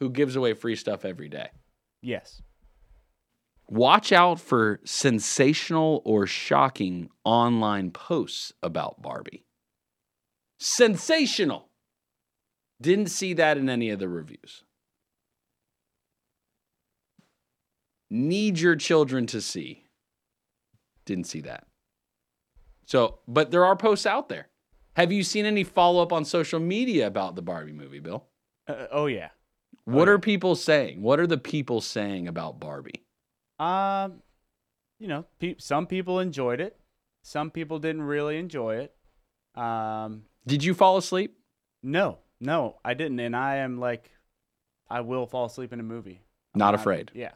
who gives away free stuff every day. Yes. Watch out for sensational or shocking online posts about Barbie. Sensational. Didn't see that in any of the reviews. Need your children to see. Didn't see that. So, but there are posts out there. Have you seen any follow up on social media about the Barbie movie, Bill? Uh, oh yeah. What yeah. are people saying? What are the people saying about Barbie? Um, you know, pe- some people enjoyed it. Some people didn't really enjoy it. Um, Did you fall asleep? no, no, I didn't, and I am like, I will fall asleep in a movie. I'm Not afraid. Yeah,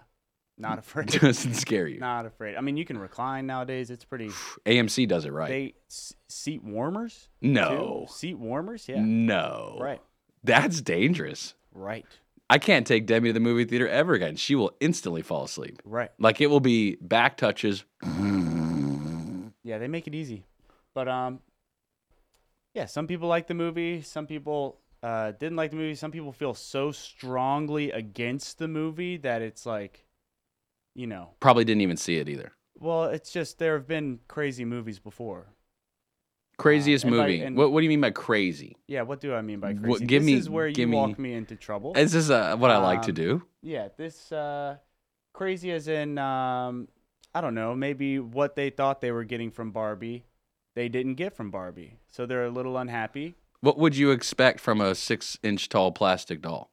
not afraid. Doesn't scare you. not afraid. I mean, you can recline nowadays. It's pretty. AMC does it right. They s- seat warmers. No. too? seat warmers. Yeah, No. right, That's dangerous. right, I can't take Demi to the movie theater ever again. She will instantly fall asleep. right. Like it will be back touches. Yeah, they make it easy. But um yeah, some people like the movie, some people uh didn't like the movie, some people feel so strongly against the movie that it's like you know, Probably didn't even see it either. well, it's just there have been crazy movies before. Craziest by- movie. and- what, what do you mean by crazy? Yeah, what do I mean by What- crazy? give this me- is where you me- walk me into trouble. This is uh, what I like to Um, do. Yeah, this uh crazy as in um I don't know, maybe what they thought they were getting from Barbie, they didn't get from Barbie. So they're a little unhappy. What would you expect from a six inch tall plastic doll?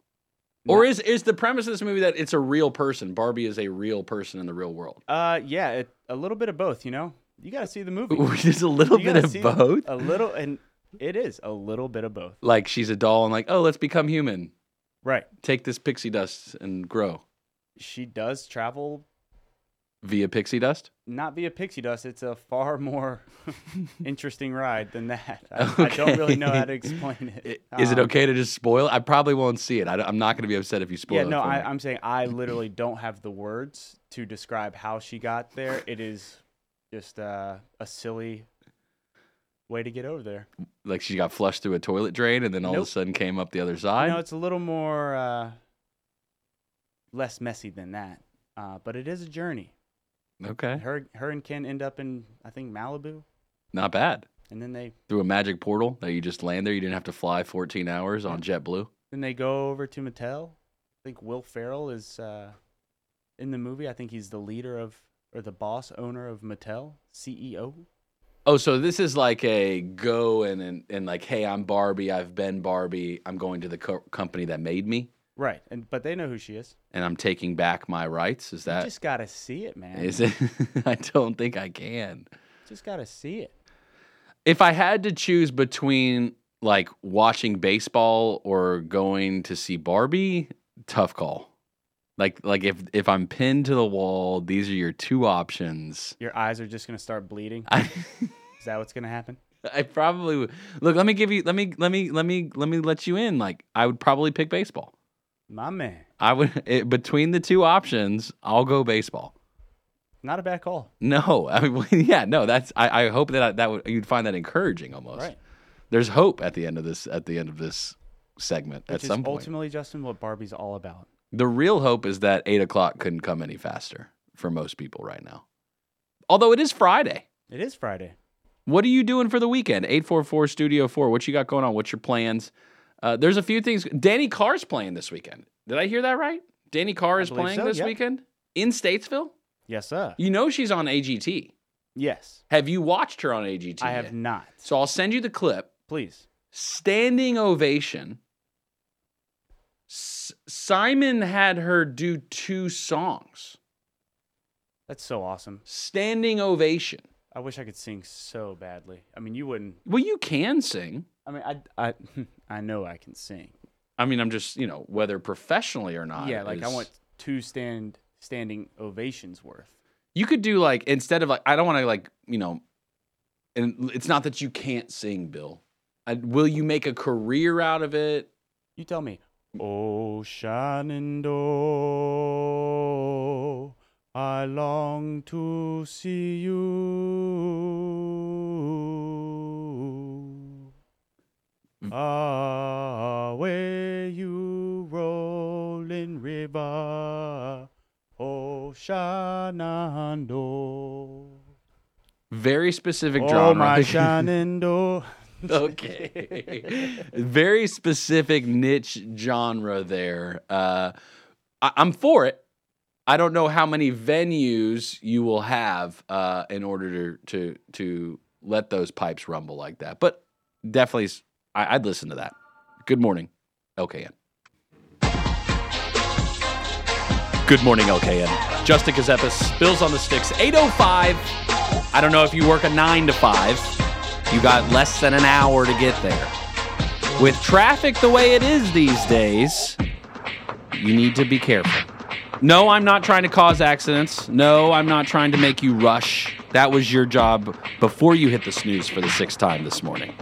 Or is is the premise of this movie that it's a real person? Barbie is a real person in the real world. Uh, yeah, it, a little bit of both. You know, you got to see the movie. There's a little You bit of both. A little, and it is a little bit of both. Like she's a doll and like, oh, let's become human. Right. Take this pixie dust and grow She does travel via pixie dust. not via pixie dust. It's a far more interesting ride than that. I, I don't really know how to explain it. Is Is it Um, okay to just spoil? I probably won't see it. I, am not going to be upset if you spoil it. Yeah, no, I. I'm saying I literally don't have the words to describe how she got there. It is just uh, a silly way to get over there. like she got flushed through a toilet drain and then all of a sudden came up the other side. No, it's a little more uh, less messy than that, uh, but it is a journey. okay, Her, her and Ken end up in I think Malibu, not bad. and then they Through a magic portal that you just land there. You didn't have to fly 14 hours on JetBlue. then they go over to Mattel. I think Will Ferrell is uh, in the movie. I think he's the leader of or the boss owner of Mattel, CEO. Oh, so this is like a go and and, and like, hey, I'm Barbie. I've been Barbie. I'm going to the co- company that made me, Right, and but they know who she is. and I'm taking back my rights. Is You that just gotta see it, man. is it? I don't think I can. Just gotta see it. If I had to choose between like watching baseball or going to see Barbie, tough call. Like like if if I'm pinned to the wall, these are your two options. Your eyes are just gonna start bleeding. I Is that what's gonna happen? I probably would. Look, let me give you let me let me let me let me let you in. Like I would probably pick baseball. My man, I would it, between the two options, I'll go baseball. not a bad call. No, I mean, yeah, no. That's I, I hope that I, that would you'd find that encouraging almost. Right. There's hope at the end of this at the end of this segment Which at is some point. ultimately, Justin, what Barbie's all about. The real hope is that eight o'clock couldn't come any faster for most people right now. Although it is Friday. It is Friday. What are you doing for the weekend? 844 Studio 4. What you got going on? What's your plans? Uh, there's a few things. Danny Carr's playing this weekend. Did I hear that right? Danny Carr is playing so, this yep. weekend in Statesville? Yes, sir. You know she's on AGT. Yes, Have you watched her on AGT? I have not. So I'll send you the clip. Please. Standing ovation. S- Simon had her do two songs. That's so awesome. Standing ovation. I wish I could sing so badly. I mean, you wouldn't. Well, you can sing. I mean, I, I, I know I can sing. I mean, I'm just, you know, whether professionally or not. yeah, like I want two stand standing ovations worth. You could do like instead of like I don't want to like you know, and it's not that you can't sing, Bill. I, will you make a career out of it? You tell me. Oh, Shenandoah. I long to see you. Mm. Away you rolling river, oh Shenandoah. Very specific Oh genre. my Shenandoah. okay. Very specific niche genre there. Uh, I- I'm for it. I don't know how many venues you will have uh, in order to, to to let those pipes rumble like that, but definitely, I'd listen to that. Good morning, LKN. Good morning, LKN. Justin Gazepis, Bills on the Sticks, 805. I don't know if you work a 9 to 5. You got less than an hour to get there. With traffic the way it is these days, you need to be careful. No, I'm not trying to cause accidents. No, I'm not trying to make you rush. That was your job before you hit the snooze for the sixth time this morning.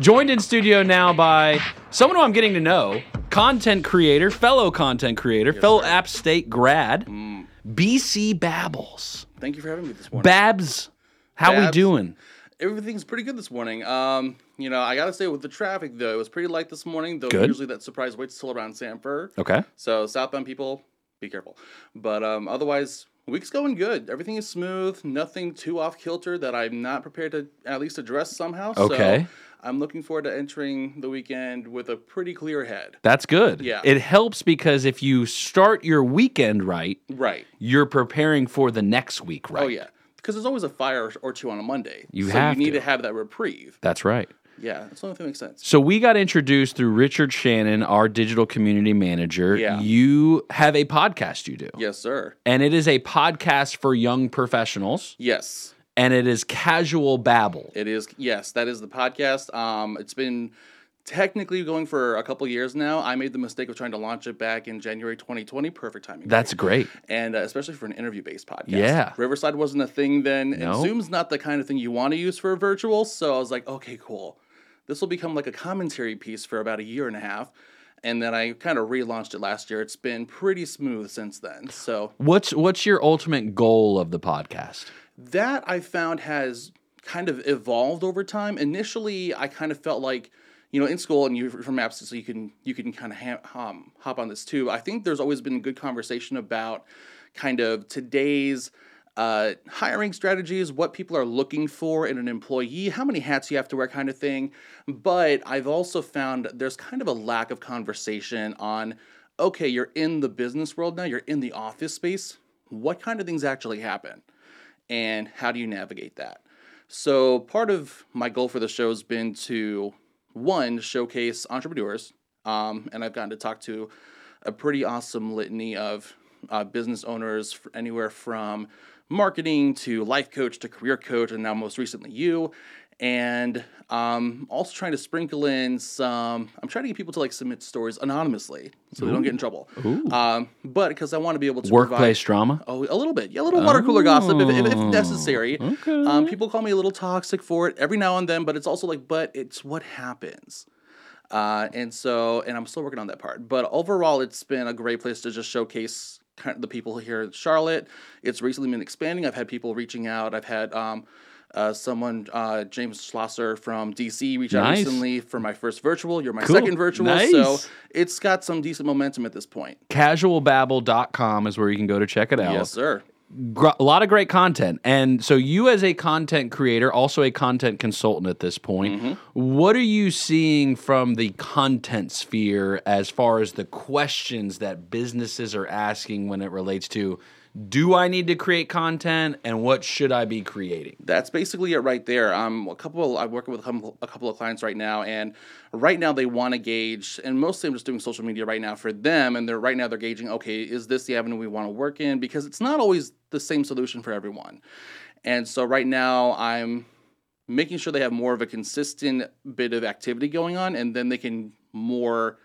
Joined in studio now by someone who I'm getting to know, content creator, fellow content creator, fellow App State grad, mm. BC Babbles. Thank you for having me this morning. Babs, how we doing? Everything's pretty good this morning. Um, you know, I gotta say with the traffic though, it was pretty light this morning. Though Good. usually that surprise waits till around Sanford. Okay. So southbound people, be careful. But um, otherwise, week's going good. Everything is smooth. Nothing too off kilter that I'm not prepared to at least address somehow. Okay. So I'm looking forward to entering the weekend with a pretty clear head. That's good. Yeah. It helps because if you start your weekend right, Right. you're preparing for the next week right. Oh yeah. Because there's always a fire or two on a Monday. You so have you need to. to have that reprieve. That's right. Yeah, that's the only thing that makes sense. So we got introduced through Richard Shannon, our digital community manager. Yeah. You have a podcast you do. Yes, sir. And it is a podcast for young professionals Yes. and it is casual babble. It is yes, that is the podcast. Um, it's been technically going for a couple years now. I made the mistake of trying to launch it back in January 2020. Perfect timing. That's great. and uh, especially for an interview-based podcast. Yeah. Riverside wasn't a thing then, No. and Zoom's not the kind of thing you want to use for a virtual. So I was like, okay, cool. This will become like a commentary piece for about a year and a half. And then I kind of relaunched it last year. It's been pretty smooth since then. So What's what's your ultimate goal of the podcast? that I found has kind of evolved over time. Initially, I kind of felt like, you know, in school and you're from apps, so you can you can kind of ha- um, hop on this too. I think there's always been good conversation about kind of today's uh, hiring strategies, what people are looking for in an employee, how many hats you have to wear, kind of thing. But I've also found there's kind of a lack of conversation on, okay, you're in the business world now, you're in the office space. What kind of things actually happen? and how do you navigate that? So, part of my goal for the show has been to one showcase entrepreneurs, um, and I've gotten to talk to a pretty awesome litany of uh, business owners, anywhere from marketing to life coach to career coach, and now most recently you. And um, also trying to sprinkle in some. I'm trying to get people to like submit stories anonymously, so they don't get in trouble. Um, but because I want to be able to provide- Workplace drama? Oh, a little bit. Yeah, a little water cooler gossip if, if, if necessary. Um, people call me a little toxic for it every now and then, but it's also like, but it's what happens. Uh, and so, and I'm still working on that part. But overall, it's been a great place to just showcase kind of the people here in Charlotte. It's recently been expanding. I've had people reaching out. I've had um, uh, someone, uh, James Schlosser from DC, reach out Nice. recently for my first virtual. You're my Cool. second virtual. Nice. So it's got some decent momentum at this point. Casualbabble.com is where you can go to check it out. Yes, sir. Gr- a lot of great content. And so, you as a content creator, also a content consultant at this point, what are you seeing from the content sphere as far as the questions that businesses are asking when it relates to do I need to create content and what should I be creating? That's basically it right there. Um, a couple. I'm working with a couple, of clients right now, and right now they want to gauge, and mostly I'm just doing social media right now for them, and they're right now they're gauging. Okay, is this the avenue we want to work in? Because it's not always the same solution for everyone, and so right now I'm making sure they have more of a consistent bit of activity going on, and then they can more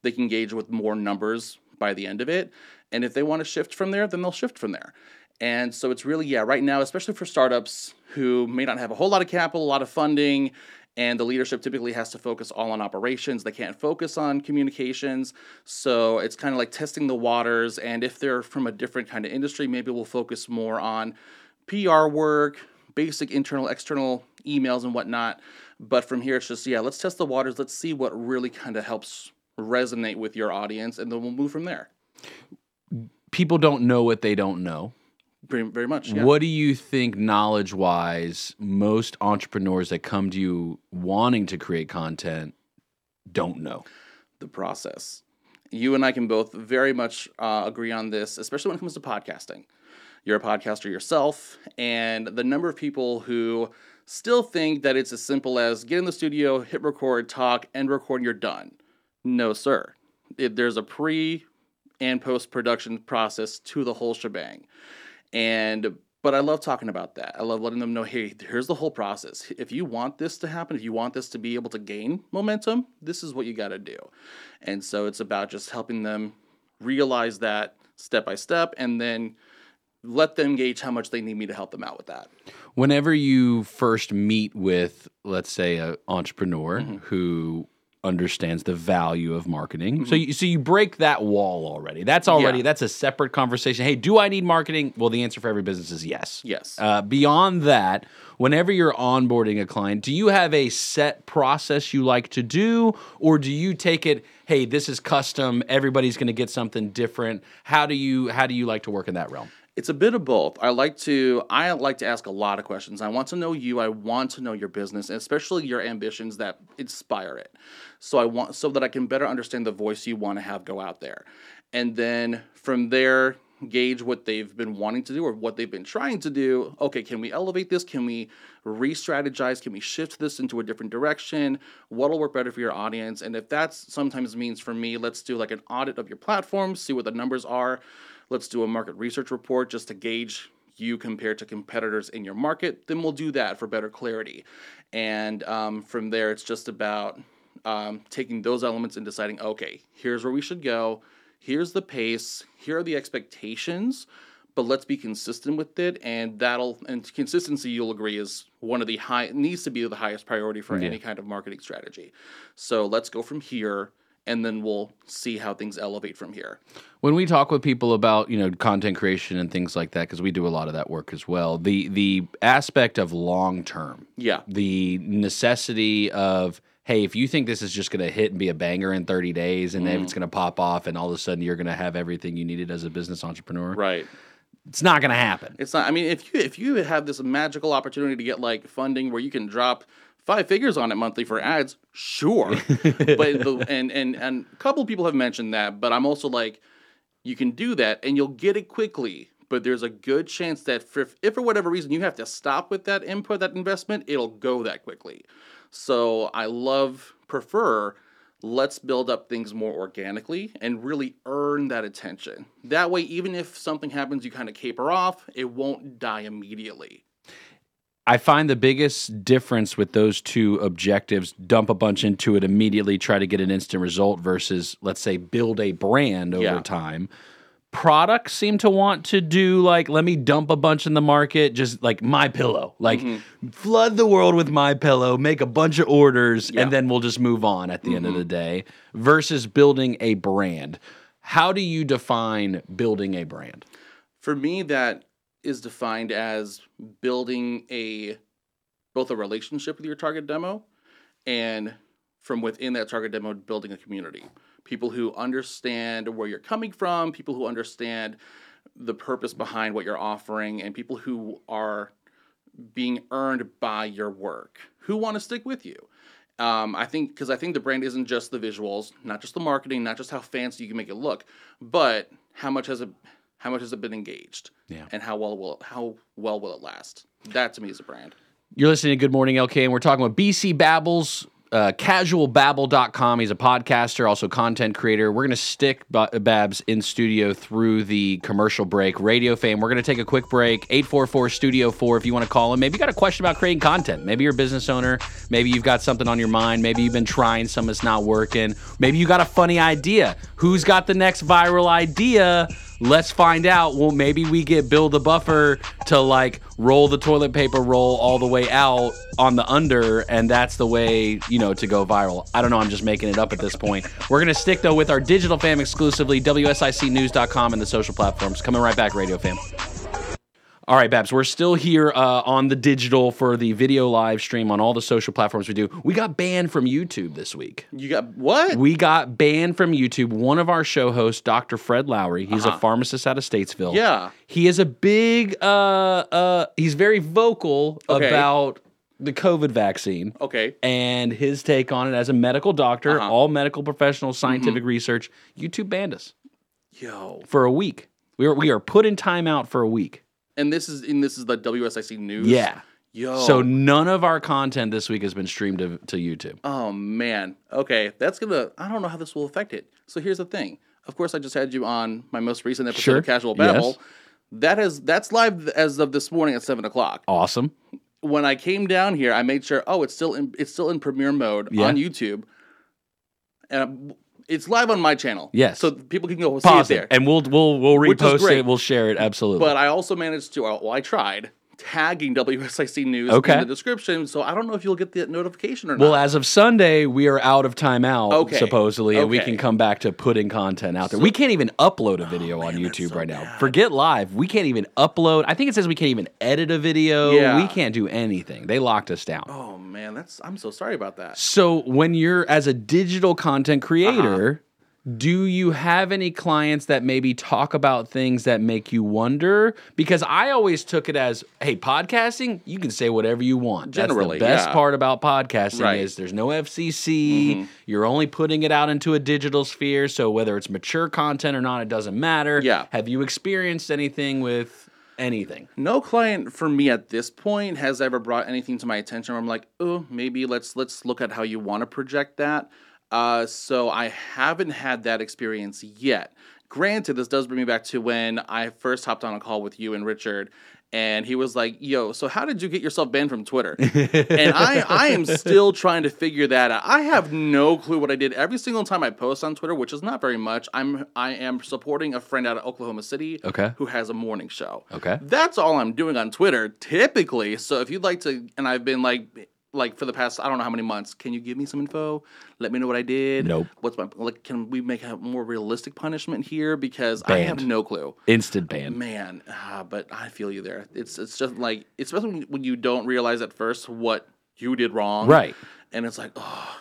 they can gauge with more numbers by the end of it. And if they want to shift from there, then they'll shift from there. And so it's really, yeah, right now, especially for startups who may not have a whole lot of capital, a lot of funding, and the leadership typically has to focus all on operations. They can't focus on communications. So it's kind of like testing the waters. And if they're from a different kind of industry, maybe we'll focus more on PR work, basic internal, external emails, and whatnot. But from here, it's just, yeah, let's test the waters. Let's see what really kind of helps resonate with your audience, and then we'll move from there. People don't know what they don't know. Very, very much. Yeah. What do you think, knowledge wise, most entrepreneurs that come to you wanting to create content don't know? The process. You and I can both very much uh, agree on this, especially when it comes to podcasting. You're a podcaster yourself, and the number of people who still think that it's as simple as get in the studio, hit record, talk, and record, you're done. No, sir. It, there's a pre and post production process to the whole shebang. And but I love talking about that. I love letting them know, hey, here's the whole process. If you want this to happen, if you want this to be able to gain momentum, this is what you got to do. And so it's about just helping them realize that step by step and then let them gauge how much they need me to help them out with that. Whenever you first meet with, let's say, an entrepreneur mm-hmm. who understands the value of marketing, so you, so you break that wall already. That's already Yeah. that's a separate conversation. Hey, do I need marketing? Well, the answer for every business is yes. Yes. Uh, beyond that, whenever you're onboarding a client, do you have a set process you like to do, or do you take it? Hey, this is custom. Everybody's going to get something different. How do you how do you like to work in that realm? It's a bit of both. I like to I like to ask a lot of questions. I want to know you. I want to know your business, and especially your ambitions that inspire it. So I want so that I can better understand the voice you want to have go out there. And then from there gauge what they've been wanting to do or what they've been trying to do. Okay, can we elevate this? Can we re-strategize? Can we shift this into a different direction? What'll work better for your audience? And if that sometimes means for me, let's do like an audit of your platform, see what the numbers are. Let's do a market research report just to gauge you compared to competitors in your market. Then we'll do that for better clarity. And um, from there, it's just about um, taking those elements and deciding, okay, here's where we should go. Here's the pace. Here are the expectations. But let's be consistent with it, and that'll and consistency. You'll agree is one of the high needs to be the highest priority for any kind of marketing strategy. So let's go from here, and then we'll see how things elevate from here. When we talk with people about you know content creation and things like that, because we do a lot of that work as well, the the aspect of long term, Yeah, the necessity of hey, if you think this is just going to hit and be a banger in 30 days and then mm. it's going to pop off and all of a sudden you're going to have everything you needed as a business entrepreneur, right. it's not going to happen. It's not. I mean, if you if you have this magical opportunity to get like funding where you can drop five figures on it monthly for ads, sure. but the, and and and a couple people have mentioned that, but I'm also like, you can do that and you'll get it quickly. But there's a good chance that for, if for whatever reason you have to stop with that input, that investment, it'll go that quickly. So I love prefer let's build up things more organically and really earn that attention. That way, even if something happens, you kind of caper off, it won't die immediately. I find the biggest difference with those two objectives dump a bunch into it immediately, try to get an instant result versus, let's say, build a brand over Yeah. time. Products seem to want to do like, let me dump a bunch in the market, just like my pillow, like mm-hmm. flood the world with my pillow, make a bunch of orders, Yeah. and then we'll just move on at the end of the mm-hmm. day versus building a brand. How do you define building a brand? For me, that is defined as building a both a relationship with your target demo and from within that target demo building a community. People who understand where you're coming from people who understand the purpose behind what you're offering and people who are being earned by your work who want to stick with you. Um, i think because i think the brand isn't just the visuals not just the marketing not just how fancy you can make it look but how much has it how much has it been engaged Yeah. and how well will how well will it last that to me is a brand You're listening to Good Morning LK, and we're talking with BC Babbles, uh, casualbabble.com. He's a podcaster, also content creator. We're going to stick Ba- Babs in studio through the commercial break. Radio fame. We're going to take a quick break. 844 Studio 4 if you want to call him. Maybe you got a question about creating content. Maybe you're a business owner. Maybe you've got something on your mind. Maybe you've been trying some that's not working. Maybe you got a funny idea. Who's got the next viral idea? Let's find out. Well, maybe we get Bill the Buffer to like roll the toilet paper roll all the way out on the under, and that's the way, you know, to go viral. I don't know. I'm just making it up at this point. We're going to stick, though, with our digital fam exclusively, WSICnews.com and the social platforms. Coming right back, Radio Fam. All right, Babs, we're still here uh, on the digital for the video live stream on all the social platforms we do. We got banned from YouTube this week. You got what? We got banned from YouTube. One of our show hosts, Dr. Fred Lowry, he's a Uh-huh. pharmacist out of Statesville. Yeah. He is a big, uh, uh, he's very vocal Okay. about the COVID vaccine Okay. and his take on it as a medical doctor, Uh-huh. all medical professionals, scientific research. YouTube banned us Yo. for a week. We are, we are put in timeout for a week. And this is and this is the WSIC news. Yeah. Yo. So none of our content this week has been streamed to, to YouTube. Oh man. Okay, that's gonna. I don't know how this will affect it. So here's the thing. Of course, I just had you on my most recent episode Sure. of Casual Yes. Babble. That has that's live as of this morning at seven o'clock. Awesome. When I came down here, I made sure. Oh, it's still in it's still in premiere mode Yeah. on YouTube, and it's live on my channel. Yes. so people can go Pause see it it, there. and we'll we'll we'll Which is repost great. it. We'll share it absolutely. But I also managed to. Well, I tried tagging WSIC news Okay. in the description, so I don't know if you'll get the notification or well, not. Well, as of Sunday, we are out of timeout Okay. supposedly, and we can come back to putting content out there. we can't even upload a video on YouTube right now. Forget live. We can't even upload. I think it says we can't even edit a video. Yeah. We can't do anything. They locked us down. oh man, that's. I'm so sorry about that. So when you're as a digital content creator, Uh-huh. Do you have any clients that maybe talk about things that make you wonder? Because I always took it as, hey, podcasting, you can say whatever you want. Generally, That's the best yeah. part about podcasting Right. is there's no FCC. Mm-hmm. You're only putting it out into a digital sphere. So whether it's mature content or not, it doesn't matter. Yeah. Have you experienced anything with anything? No client for me at this point has ever brought anything to my attention where I'm like, oh, maybe let's let's look at how you want to project that. Uh, so I haven't had that experience yet. Granted, this does bring me back to when I first hopped on a call with you and Richard, and he was like, "Yo, so how did you get yourself banned from Twitter?" and I I am still trying to figure that out. I have no clue what I did. Every single time I post on Twitter, which is not very much, I'm I am supporting a friend out of Oklahoma City Okay. who has a morning show. Okay. That's all I'm doing on Twitter typically. So if you'd like to, and I've been like, like for the past I don't know how many months, can you give me some info? Let me know what I did. Nope. What's my like? Can we make a more realistic punishment here? Because I have no clue. Instant ban. Man, ah, but I feel you there. It's it's just like especially when- you don't realize at first what you did wrong. Right. And it's like, oh.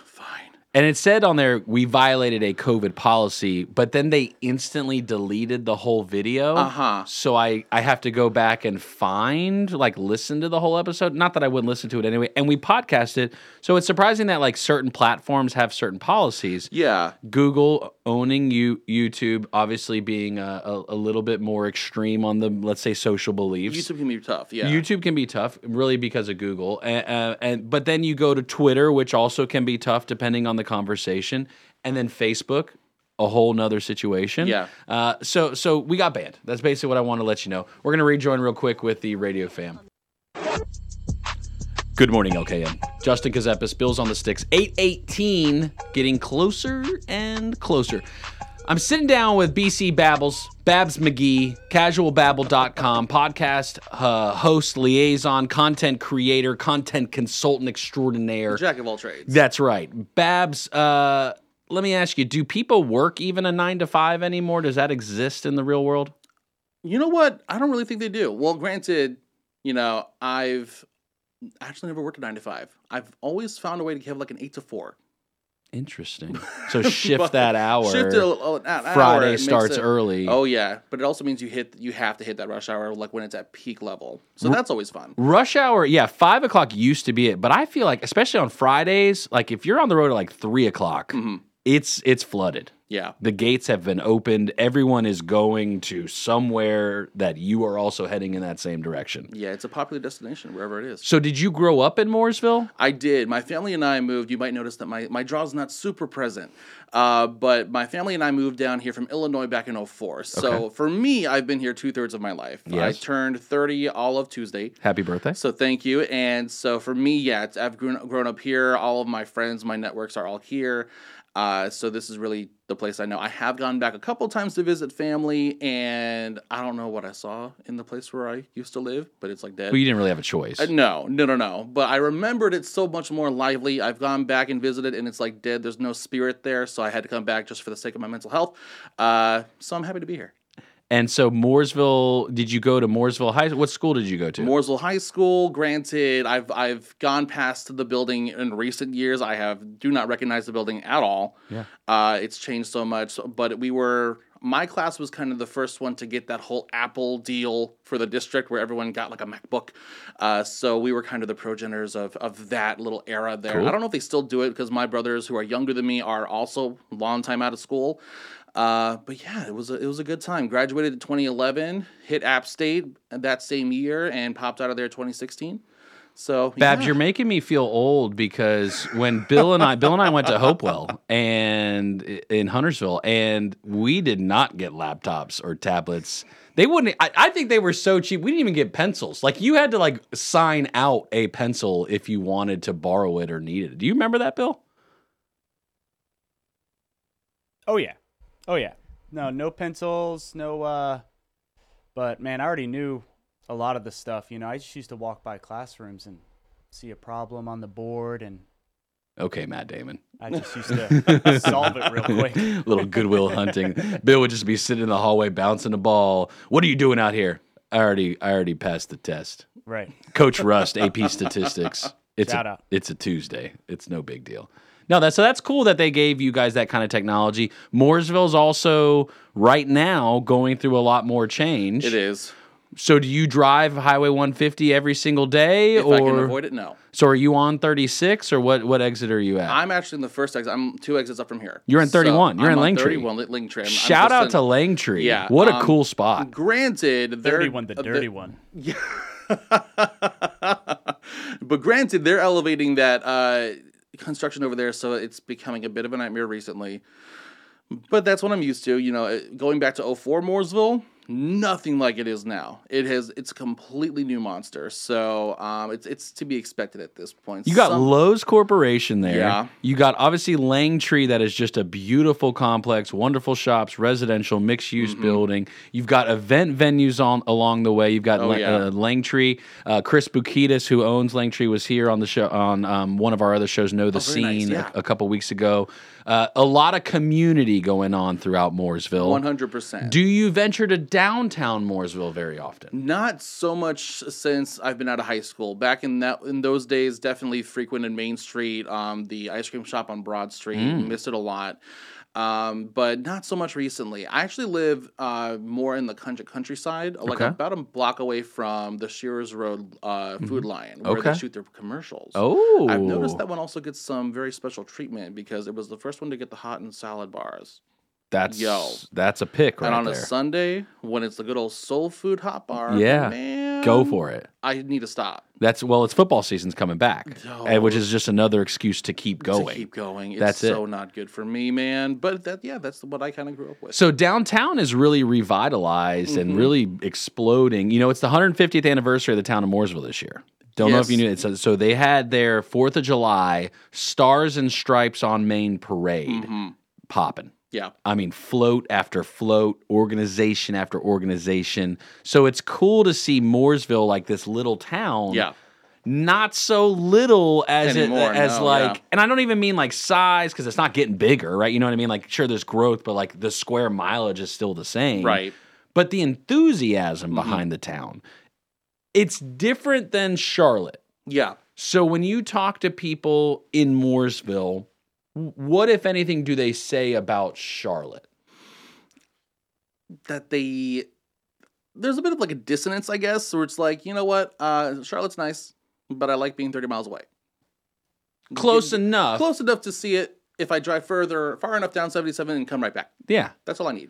And it said on there we violated a COVID policy, but then they instantly deleted the whole video. Uh-huh. So I I have to go back and find like listen to the whole episode. Not that I wouldn't listen to it anyway. And we podcast it. So it's surprising that like certain platforms have certain policies. Yeah. Google owning you YouTube, obviously being a, a, a little bit more extreme on the let's say social beliefs. YouTube can be tough. Yeah. YouTube can be tough, really, because of Google, and, uh, and but then you go to Twitter, which also can be tough depending on the conversation, and then Facebook, a whole nother situation. Yeah. Uh, so so we got banned. That's basically what I want to let you know. We're gonna rejoin real quick with the radio fam. Good morning, LKN. Justin Gazepis, Bills on the Sticks, 818, getting closer and closer. I'm sitting down with BC Babbles, Babs McGee, casualbabble.com, podcast uh, host, liaison, content creator, content consultant extraordinaire. Jack of all trades. That's right. Babs, uh, let me ask you do people work even a nine to five anymore? Does that exist in the real world? You know what? I don't really think they do. Well, granted, you know, I've actually never worked a nine to five. I've always found a way to have like an eight to four. Interesting. So shift that hour. Shift it a- a- an hour, Friday it makes starts it- early. Oh yeah, but it also means you hit you have to hit that rush hour like when it's at peak level. So that's always fun. Rush hour, yeah, five o'clock used to be it, but I feel like, especially on Fridays, like if you're on the road at like three o'clock, Mm-hmm. It's it's flooded. Yeah. The gates have been opened. Everyone is going to somewhere that you are also heading in that same direction. Yeah, it's a popular destination wherever it is. So, did you grow up in Mooresville? I did. My family and I moved. You might notice that my, my draw's not super present. Uh, but my family and I moved down here from Illinois back in 04. So Okay. for me, I've been here two thirds of my life. I turned 30 all of Tuesday. Happy birthday. So thank you. And so for me, yeah, I've grown, grown up here. All of my friends, my networks are all here. Uh, so this is really the place I know. I have gone back a couple times to visit family, and I don't know what I saw in the place where I used to live, but it's like dead. Well, you didn't really have a choice. Uh, no, no, no, no. But I remembered it so much more lively. I've gone back and visited, and it's like dead. There's no spirit there, so I had to come back just for the sake of my mental health. Uh, so I'm happy to be here. And so Mooresville, did you go to Mooresville High? What school did you go to? Mooresville High School. Granted, I've I've gone past the building in recent years. I have do not recognize the building at all. Yeah. Uh, it's changed so much. But we were my class was kind of the first one to get that whole Apple deal for the district, where everyone got like a MacBook. Uh, so we were kind of the progenitors of of that little era there. Cool. I don't know if they still do it because my brothers, who are younger than me, are also long time out of school. Uh, but yeah, it was a, it was a good time. Graduated in 2011, hit App State that same year, and popped out of there 2016. So Babs, yeah. you're making me feel old because when Bill and I, Bill and I went to Hopewell and in Huntersville, and we did not get laptops or tablets. They wouldn't. I, I think they were so cheap. We didn't even get pencils. Like you had to like sign out a pencil if you wanted to borrow it or need it. Do you remember that, Bill? Oh yeah. Oh yeah. No, no pencils, no uh but man, I already knew a lot of the stuff, you know. I just used to walk by classrooms and see a problem on the board and Okay, Matt Damon. I just used to solve it real quick. Little goodwill hunting. Bill would just be sitting in the hallway bouncing the ball. What are you doing out here? I already I already passed the test. Right. Coach Rust, AP statistics. It's Shout a, out. It's a Tuesday. It's no big deal. No, that's so that's cool that they gave you guys that kind of technology. Mooresville's also right now going through a lot more change. it is. So do you drive Highway 150 every single day, If or I can avoid it, no. so are you on 36, or what? What exit are you at? I'm actually in the first exit. I'm two exits up from here. You're in So 31. You're I'm in on Langtree. 31 Langtree. I'm- I'm Shout out in- to Langtree. Yeah, what a um, cool spot. Granted, they're Dirty one, the uh, dirty the- one. but granted, they're elevating that uh, construction over there, so it's becoming a bit of a nightmare recently. But that's what I'm used to. You know, going back to 04 Mooresville, nothing like it is now. It has it's a completely new monster. So um, it's it's to be expected at this point. You got Some- Lowe's Corporation there. Yeah. You got obviously Langtree, that is just a beautiful complex, wonderful shops, residential, mixed use building. You've got event venues on along the way. You've got Oh, La- yeah. uh, Langtree. Uh, Chris Bukitis, who owns Langtree, was here on the show on um, one of our other shows, Know the Oh, very nice, Scene, yeah. a, a couple weeks ago. Uh, a lot of community going on throughout Mooresville. 100%. Do you venture to downtown Mooresville very often? Not so much since I've been out of high school. Back in that in those days, definitely frequented Main Street, um, the ice cream shop on Broad Street. Mm. Missed it a lot, um, but not so much recently. I actually live uh, more in the country countryside, like Okay. about a block away from the Shearers Road uh, Food Lion, where Okay. they shoot their commercials. Oh, I've noticed that one also gets some very special treatment because it was the first one to get the hot and salad bars. That's Yo. that's a pick right and on there. a Sunday, when it's the good old soul food hot bar, Yeah. man, Go for it. I need to stop. That's well, it's football season's coming back, and which is just another excuse to keep going. To keep going. It's That's it. so not good for me, man. But that, yeah, that's what I kind of grew up with. So downtown is really revitalized Mm-hmm. and really exploding. You know, it's the 150th anniversary of the town of Mooresville this year. Don't know if you Yes. knew it. So, so they had their Fourth of July Stars and Stripes on Main parade Mm-hmm. popping. Yeah, I mean, float after float, organization after organization. So it's cool to see Mooresville, like this little town, yeah, not so little as Anymore, it as no, like yeah. and I don't even mean like size because it's not getting bigger, right? You know what I mean? Like sure there's growth, but like the square mileage is still the same. right. But the enthusiasm Mm-hmm. behind the town. It's different than Charlotte. Yeah. So when you talk to people in Mooresville, what if anything do they say about Charlotte? That they there's a bit of like a dissonance, I guess, where it's like, you know what, uh, Charlotte's nice, but I like being 30 miles away. Close Get- enough. Close enough to see it if I drive further, far enough down 77 and come right back. Yeah. That's all I need.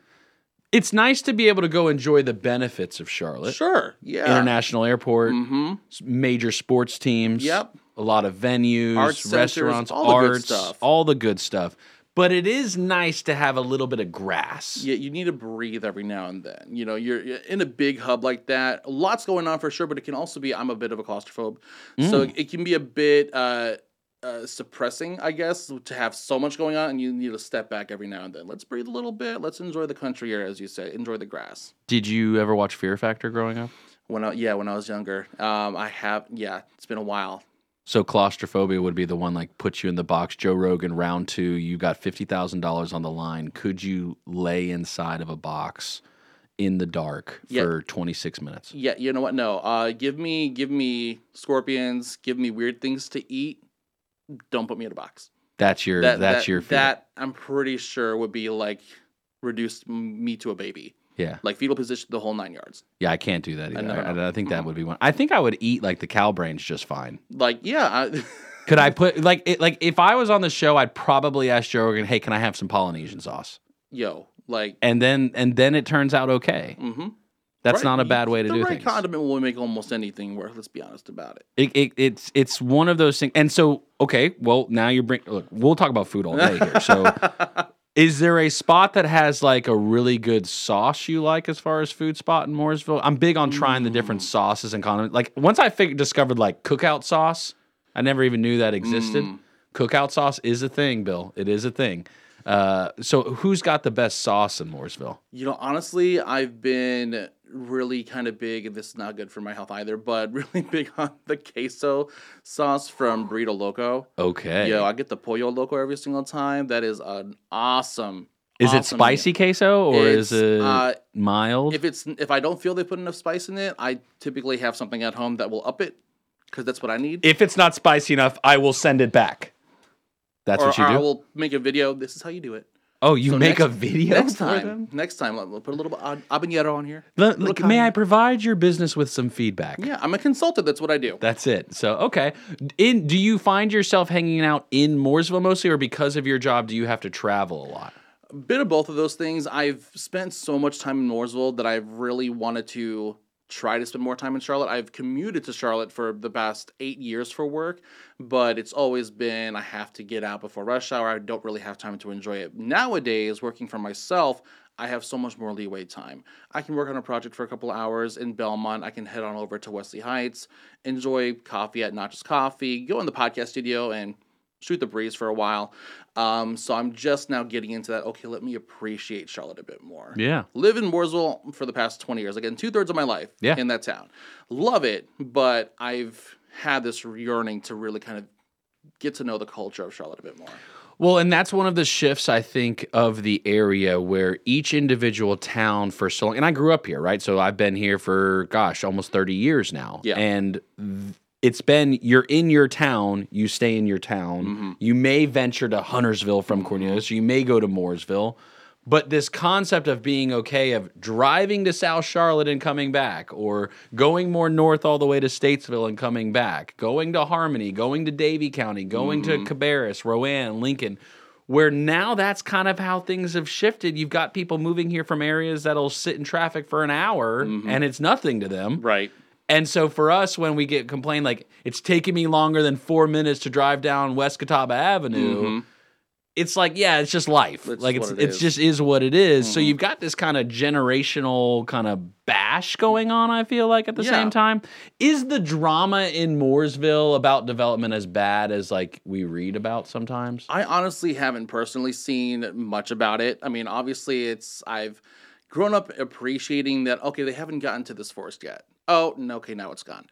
It's nice to be able to go enjoy the benefits of Charlotte. Sure. Yeah. International airport, Mm-hmm. major sports teams. Yep. A lot of venues, Arts centers, restaurants, all the good arts, stuff. all the good stuff. But it is nice to have a little bit of grass. Yeah, you need to breathe every now and then. You know, you're, you're in a big hub like that. Lots going on for sure, but it can also be. I'm a bit of a claustrophobe, so Mm. it can be a bit uh, uh, suppressing, I guess, to have so much going on, and you need to step back every now and then. Let's breathe a little bit. Let's enjoy the country air, as you say. Enjoy the grass. Did you ever watch Fear Factor growing up? When I, yeah, when I was younger, um, I have. Yeah, it's been a while. So claustrophobia would be the one like puts you in the box. Joe Rogan, round two, you got fifty thousand dollars on the line. Could you lay inside of a box in the dark Yeah. for twenty six minutes? Yeah, you know what? No, uh, give me give me scorpions. Give me weird things to eat. Don't put me in a box. That's your That, that's that, your fear. that I'm pretty sure would be like reduce me to a baby, yeah, like fetal position, the whole nine yards. yeah. I can't do that either. I, I. I think that would be one. I think I would eat like the cow brains just fine. Like, yeah, I, Could I put like it, like if I was on the show, I'd probably ask Joe Rogan, "Hey, can I have some Polynesian sauce?" yo, like, And then and then it turns out okay. mm-hmm. That's Right, not a bad way to the do right things. condiment will make almost anything work. Let's be honest about it. It, it, it's it's one of those things. And so, okay, well, now you bring. Look, we'll talk about food all day here. So, is there a spot that has like a really good sauce you like as far as food spot in Mooresville? I'm big on trying the different Mm. sauces and condiments. Like once I figured, discovered like cookout sauce, I never even knew that existed. Mm. Cookout sauce is a thing, Bill. It is a thing. Uh, so, who's got the best sauce in Mooresville? You know, honestly, I've been really kind of big, and this is not good for my health either, but really big on the queso sauce from Burrito Loco. Okay, Yo, I get the Pollo Loco every single time. That is an awesome. is it spicy meal. queso or It's, is it uh, mild? If it's if I don't feel they put enough spice in it, I typically have something at home that will up it because that's what I need. if it's not spicy enough, I will send it back. That's or, what you or do. I will make a video. This is how you do it. Oh, you So make next- a video next for time. them? Next time, we'll put a little uh, habanero on here. Le- Little like, may I provide your business with some feedback? Yeah, I'm a consultant. That's what I do. That's it. So okay. In do you find yourself hanging out in Mooresville mostly, or because of your job, do you have to travel a lot? A bit of both of those things. I've spent so much time in Mooresville that I've really wanted to try to spend more time in Charlotte. I've commuted to Charlotte for the past eight years for work, but it's always been I have to get out before rush hour. I don't really have time to enjoy it. Nowadays, working for myself, I have so much more leeway time. I can work on a project for a couple hours in Belmont. I can head on over to Wesley Heights, enjoy coffee at Not Just Coffee, go in the podcast studio and shoot the breeze for a while. Um, so I'm just now getting into that. Okay, let me appreciate Charlotte a bit more. Yeah. Live in Mooresville for the past 20 years. Again, two thirds of my life Yeah. in that town. Love it, but I've had this yearning to really kind of get to know the culture of Charlotte a bit more. Well, and that's one of the shifts I think of the area where each individual town for so long, and I grew up here, right? So I've been here for gosh, almost 30 years now. Yeah. And it's been you're in your town, you stay in your town. Mm-hmm. You may venture to Huntersville from Cornelius, you may go to Mooresville. But this concept of being okay of driving to South Charlotte and coming back, or going more north all the way to Statesville and coming back, going to Harmony, going to Davie County, going Mm-hmm. to Cabarrus, Rowan, Lincoln, where now that's kind of how things have shifted. You've got people moving here from areas that'll sit in traffic for an hour and it's nothing to them. Mm-hmm. Right. And so for us, when we get complained like it's taking me longer than four minutes to drive down West Catawba Avenue, mm-hmm. it's like yeah, it's just life. It's like it's it it's just is what it is. So mm-hmm. you've got this kind of generational kind of bash going on. I feel like at the Yeah. same time, is the drama in Mooresville about development as bad as like we read about sometimes? I honestly haven't personally seen much about it. I mean, obviously, it's I've grown up appreciating that. Okay, they haven't gotten to this forest yet. Oh, no, okay, now it's gone.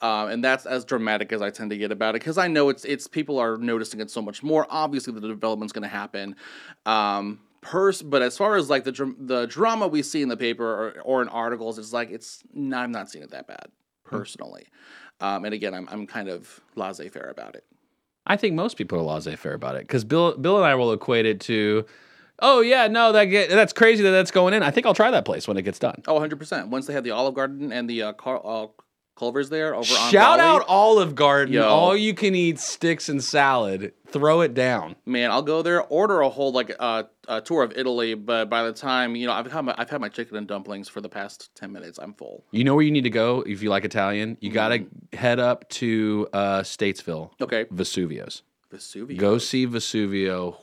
Um, and that's as dramatic as I tend to get about it because I know it's it's people are noticing it so much more. Obviously, the development's going to happen. Um, pers- but as far as like the dr- the drama we see in the paper or, or in articles, it's like it's no, I'm not seeing it that bad personally. Um, and again, I'm I'm kind of laissez faire about it. I think most people are laissez-faire about it because Bill, Bill and I will equate it to, oh yeah, no, that get, that's crazy that that's going in. I think I'll try that place when it gets done. Oh, 100%. Once they have the Olive Garden and the uh, Car- uh, Culver's there over on Shout out Olive Garden, Yo. all you can eat sticks and salad. Throw it down. man, I'll go there, order a whole like uh, a tour of Italy, but by the time, you know, I've had my I've had my chicken and dumplings for the past 10 minutes. I'm full. You know where you need to go if you like Italian. You got to head up to uh, Statesville, Okay. Vesuvio's. Vesuvio. Go see Vesuvio.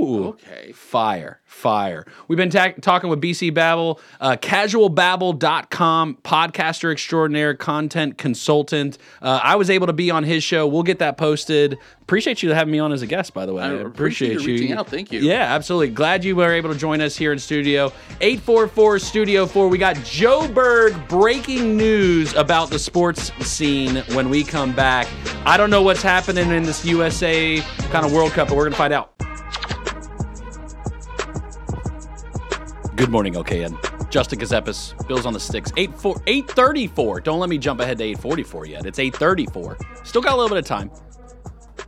Ooh. Okay. Fire, fire. We've been ta- talking with BC Babel, uh, casualbabble.com, podcaster extraordinaire, content consultant. Uh, I was able to be on his show. We'll get that posted. Appreciate you having me on as a guest, by the way. I appreciate you reaching out. Thank you. Yeah, absolutely. Glad you were able to join us here in studio. 844 Studio 4. We got Joe Berg breaking news about the sports scene when we come back. I don't know what's happening in this USA kind of World Cup, but we're going to find out. Good morning, LKN. Justin Gazepis, Bills on the sticks. 8 4, 834. Don't let me jump ahead to 844 yet. It's 834. Still got a little bit of time.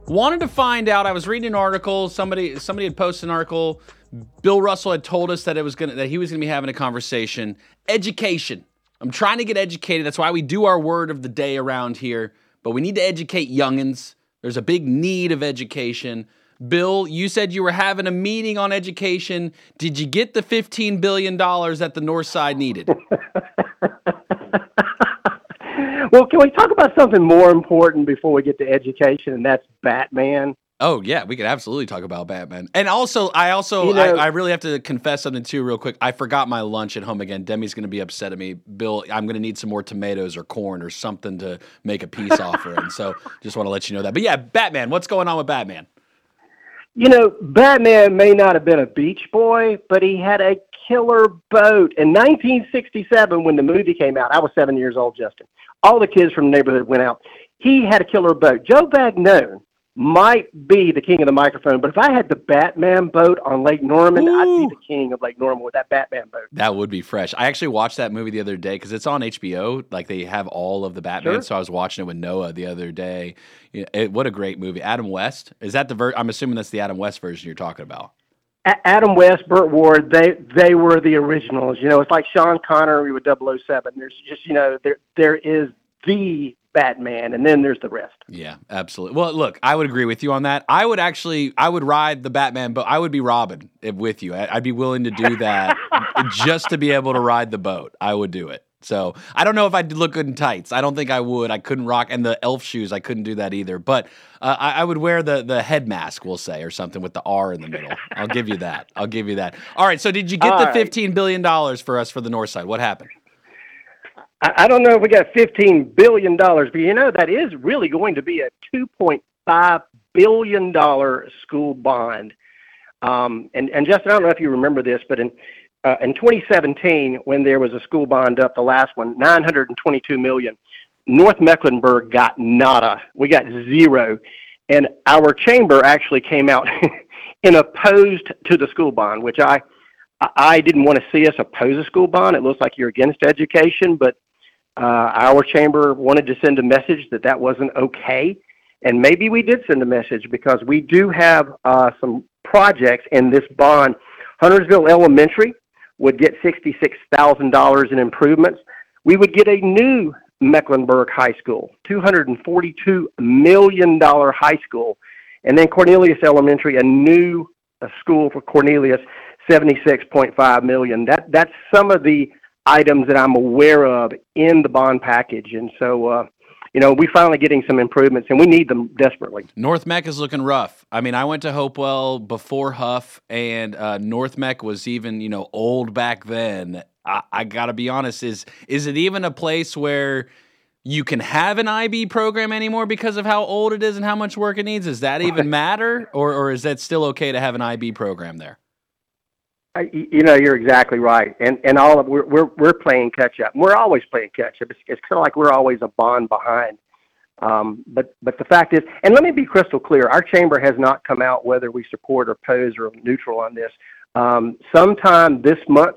Wanted to find out. I was reading an article. Somebody somebody had posted an article. Bill Russell had told us that it was gonna that he was gonna be having a conversation. Education. I'm trying to get educated. That's why we do our word of the day around here. But we need to educate youngins. There's a big need of education. Bill, you said you were having a meeting on education. Did you get the $15 billion that the North Side needed? well, can we talk about something more important before we get to education, and that's Batman? Oh yeah, we could absolutely talk about Batman. And also, I also You know- I, I really have to confess something too, real quick. I forgot my lunch at home again. Demi's going to be upset at me. Bill, I'm going to need some more tomatoes or corn or something to make a peace offering. So just want to let you know that. But yeah, Batman. What's going on with Batman? You know, Batman may not have been a beach boy, but he had a killer boat. In 1967, when the movie came out, I was seven years old, Justin. All the kids from the neighborhood went out. He had a killer boat. Joe Bagnone might be the king of the microphone, but if I had the Batman boat on Lake Norman, I'd be the king of Lake Norman with that Batman boat. That would be fresh. I actually watched that movie the other day because it's on HBO. Like they have all of the Batman. Sure. So I was watching it with Noah the other day. It, what a great movie. Adam West is that the ver- I'm assuming that's the Adam West version you're talking about. A- Adam West, Burt Ward, they they were the originals. You know, it's like Sean Connery with 007. There's just you know there there is the Batman, and then there's the rest. Yeah, absolutely. Well, look, I would agree with you on that. I would actually, I would ride the Batman but I would be Robin if- with you. I'd be willing to do that just to be able to ride the boat. I would do it. So I don't know if I'd look good in tights. I don't think I would. I couldn't rock, and the elf shoes, I couldn't do that either. But uh, I, I would wear the the head mask, we'll say, or something with the R in the middle. I'll give you that. I'll give you that. All right. So did you get All the right. fifteen billion dollars for us for the North Side? What happened? I, don't know if we got fifteen billion dollars, but you know that is really going to be a two point five billion dollar school bond. Um, and Justin, I don't know if you remember this, but in uh, in 2017, when there was a school bond up, the last one, 922 million, North Mecklenburg got nada. We got zero, and our chamber actually came out and opposed to the school bond, which I didn't want to see us oppose a school bond. It looks like you're against education, but our chamber wanted to send a message that that wasn't okay. And maybe we did send a message because we do have uh, some projects in this bond. Huntersville Elementary would get $66,000 in improvements. We would get a new Mecklenburg High School, $242 million high school. And then Cornelius Elementary, a new uh, school for Cornelius, 76.5 million. That that's some of the items that I'm aware of in the bond package, and so uh, you know we're finally getting some improvements, and we need them desperately. North Meck is looking rough. I mean, I went to Hopewell before Huff, and uh, North Meck was even, you know, old back then. I, I got to be honest. Is is it even a place where you can have an IB program anymore because of how old it is and how much work it needs? Does that even matter, or or is that still okay to have an IB program there? I, you know, you're exactly right, and and all of we're we're, we're playing catch up. We're always playing catch up. It's, it's kind of like we're always a bond behind. Um, but but the fact is, and let me be crystal clear: our chamber has not come out whether we support or oppose or neutral on this. Um, sometime this month,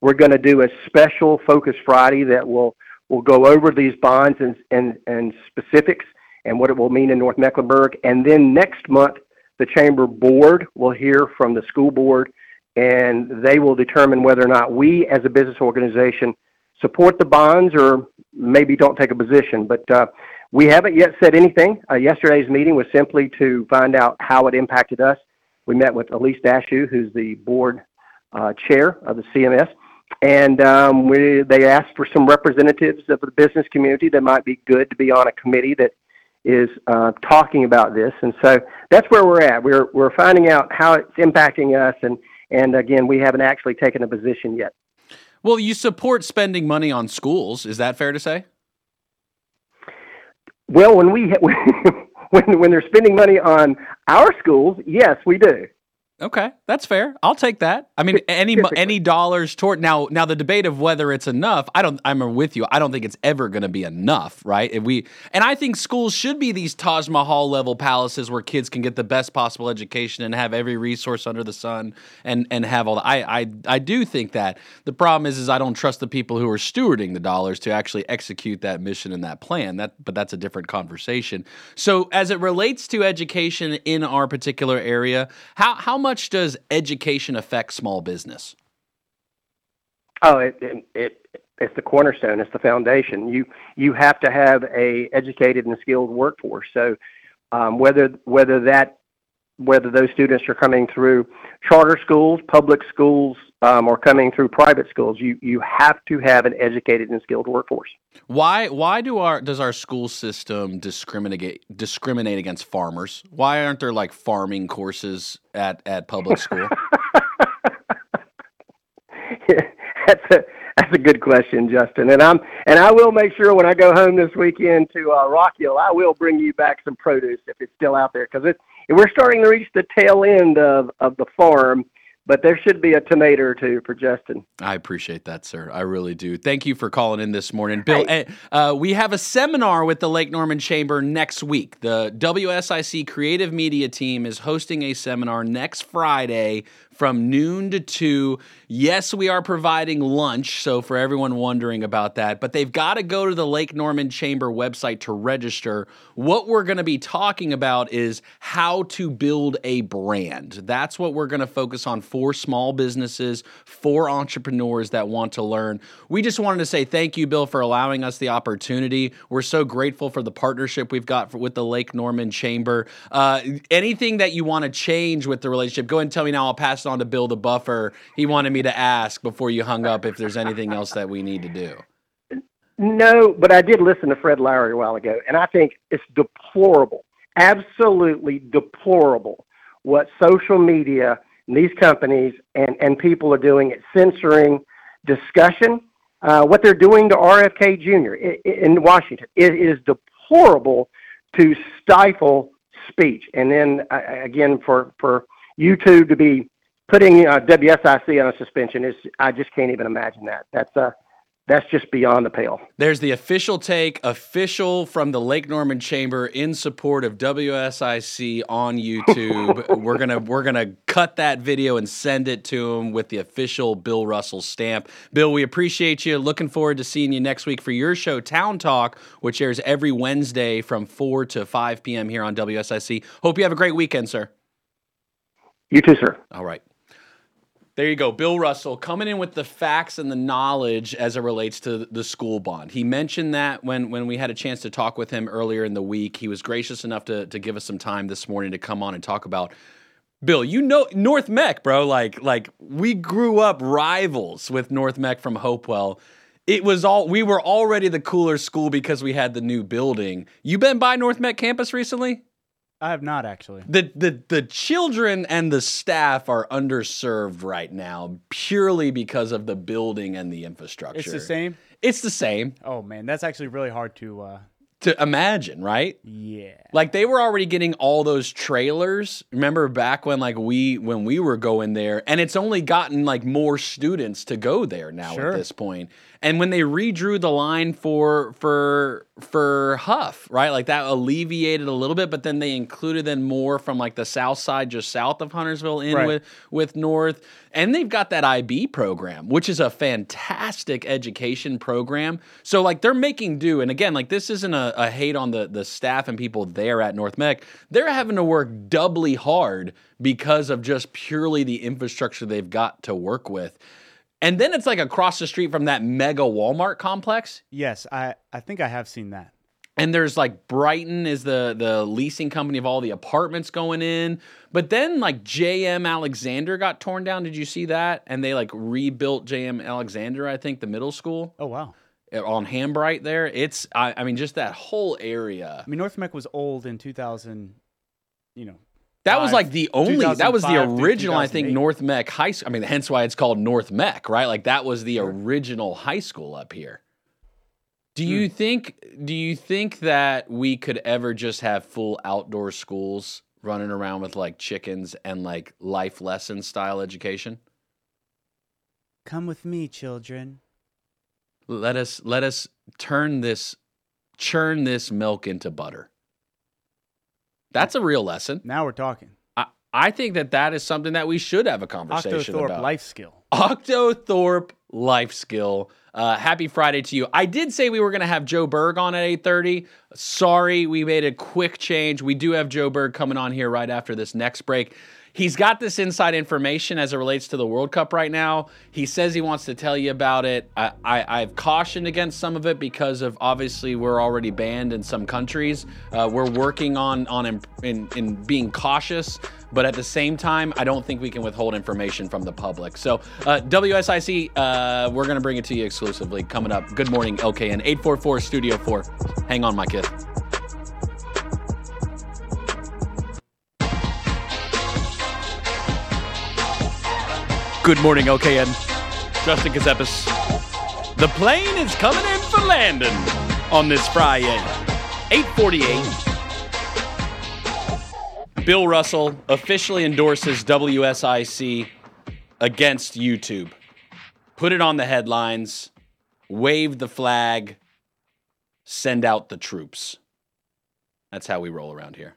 we're going to do a special Focus Friday that will will go over these bonds and and and specifics and what it will mean in North Mecklenburg. And then next month, the chamber board will hear from the school board and they will determine whether or not we as a business organization support the bonds or maybe don't take a position. But uh, we haven't yet said anything. Uh, yesterday's meeting was simply to find out how it impacted us. We met with Elyse Dashew, who's the board uh, chair of the CMS, and um, we, they asked for some representatives of the business community that might be good to be on a committee that is uh, talking about this, and so that's where we're at. We're we're finding out how it's impacting us, and and again, we haven't actually taken a position yet. Well, you support spending money on schools. Is that fair to say? Well, when we when when they're spending money on our schools, yes, we do. Okay, that's fair. I'll take that. I mean, any any dollars toward now. Now the debate of whether it's enough, I don't. I'm with you. I don't think it's ever going to be enough, right? If we and I think schools should be these Taj Mahal level palaces where kids can get the best possible education and have every resource under the sun and and have all. The, I I I do think that the problem is is I don't trust the people who are stewarding the dollars to actually execute that mission and that plan. That but that's a different conversation. So as it relates to education in our particular area, how how much much does education affect small business? Oh, it, it, it it's the cornerstone. It's the foundation. You you have to have a educated and skilled workforce. So um, whether whether that whether those students are coming through charter schools, public schools, um, or coming through private schools, you you have to have an educated and skilled workforce. Why why do our does our school system discriminate discriminate against farmers? Why aren't there like farming courses at at public school? that's a that's a good question, Justin. And I'm and I will make sure when I go home this weekend to uh, Rock Hill, I will bring you back some produce if it's still out there because it we're starting to reach the tail end of of the farm but there should be a tomato or two for Justin. I appreciate that, sir. I really do. Thank you for calling in this morning, Bill. Hey. Uh, we have a seminar with the Lake Norman Chamber next week. The WSIC Creative Media team is hosting a seminar next Friday from noon to 2. Yes, we are providing lunch, so for everyone wondering about that, but they've got to go to the Lake Norman Chamber website to register. What we're going to be talking about is how to build a brand. That's what we're going to focus on for small businesses, for entrepreneurs that want to learn. We just wanted to say thank you, Bill, for allowing us the opportunity. We're so grateful for the partnership we've got for, with the Lake Norman Chamber. Uh, anything that you want to change with the relationship, go ahead and tell me now. I'll pass it on to Bill the Buffer. He wanted me to ask before you hung up if there's anything else that we need to do. No, but I did listen to Fred Lowry a while ago, and I think it's deplorable, absolutely deplorable, what social media and these companies and, and people are doing at censoring discussion. Uh, what they're doing to RFK Jr. in, in Washington it is deplorable to stifle speech. And then again, for for YouTube to be putting uh, WSIC on a suspension is I just can't even imagine that. That's uh that's just beyond the pale. There's the official take, official from the Lake Norman Chamber in support of WSIC on YouTube. we're gonna we're gonna cut that video and send it to him with the official Bill Russell stamp. Bill, we appreciate you. Looking forward to seeing you next week for your show, Town Talk, which airs every Wednesday from four to five p.m. here on WSIC. Hope you have a great weekend, sir. You too, sir. All right. There you go. Bill Russell coming in with the facts and the knowledge as it relates to the school bond. He mentioned that when, when we had a chance to talk with him earlier in the week. He was gracious enough to, to give us some time this morning to come on and talk about Bill, you know North Meck, bro. Like like we grew up rivals with North Meck from Hopewell. It was all we were already the cooler school because we had the new building. You been by North Meck campus recently? I have not actually. The the the children and the staff are underserved right now purely because of the building and the infrastructure. It's the same. It's the same. Oh man, that's actually really hard to uh to imagine, right? Yeah. Like they were already getting all those trailers. Remember back when like we when we were going there and it's only gotten like more students to go there now sure. at this point. And when they redrew the line for for for Huff, right? Like that alleviated a little bit, but then they included then more from like the south side, just south of Huntersville, in right. with with North. And they've got that IB program, which is a fantastic education program. So like they're making do. And again, like this isn't a, a hate on the the staff and people there at North Meck. They're having to work doubly hard because of just purely the infrastructure they've got to work with. And then it's like across the street from that mega Walmart complex. Yes, I, I think I have seen that. And there's like Brighton is the the leasing company of all the apartments going in. But then like JM Alexander got torn down. Did you see that? And they like rebuilt JM Alexander, I think, the middle school. Oh wow. Uh, on Hambright there. It's I, I mean just that whole area. I mean, North Meck was old in 2000. You know, That was like the only. That was the original. I think North Meck High School. I mean, hence why it's called North Meck, right? Like that was the original high school up here. Do you Hmm. think? Do you think that we could ever just have full outdoor schools running around with like chickens and like life lesson style education? Come with me, children. Let us let us turn this churn this milk into butter. That's a real lesson. Now we're talking. I, I think that that is something that we should have a conversation Octothorpe about. life skill. Octothorpe life skill. Uh, happy Friday to you. I did say we were going to have Joe Berg on at 8:30. Sorry, we made a quick change. We do have Joe Berg coming on here right after this next break. He's got this inside information as it relates to the World Cup right now. He says he wants to tell you about it. I, I, I've cautioned against some of it because of obviously we're already banned in some countries. Uh, we're working on on in, in, in being cautious, but at the same time, I don't think we can withhold information from the public. So uh, WSIC, uh, we're to bring it to you exclusively coming up. Good morning, LKN 844 Studio 4. Hang on, my kid. Good morning, LKN. Justin Gazepis. The plane is coming in for landing on this Friday. 848. Bill Russell officially endorses WSIC against YouTube. Put it on the headlines, wave the flag, send out the troops. That's how we roll around here.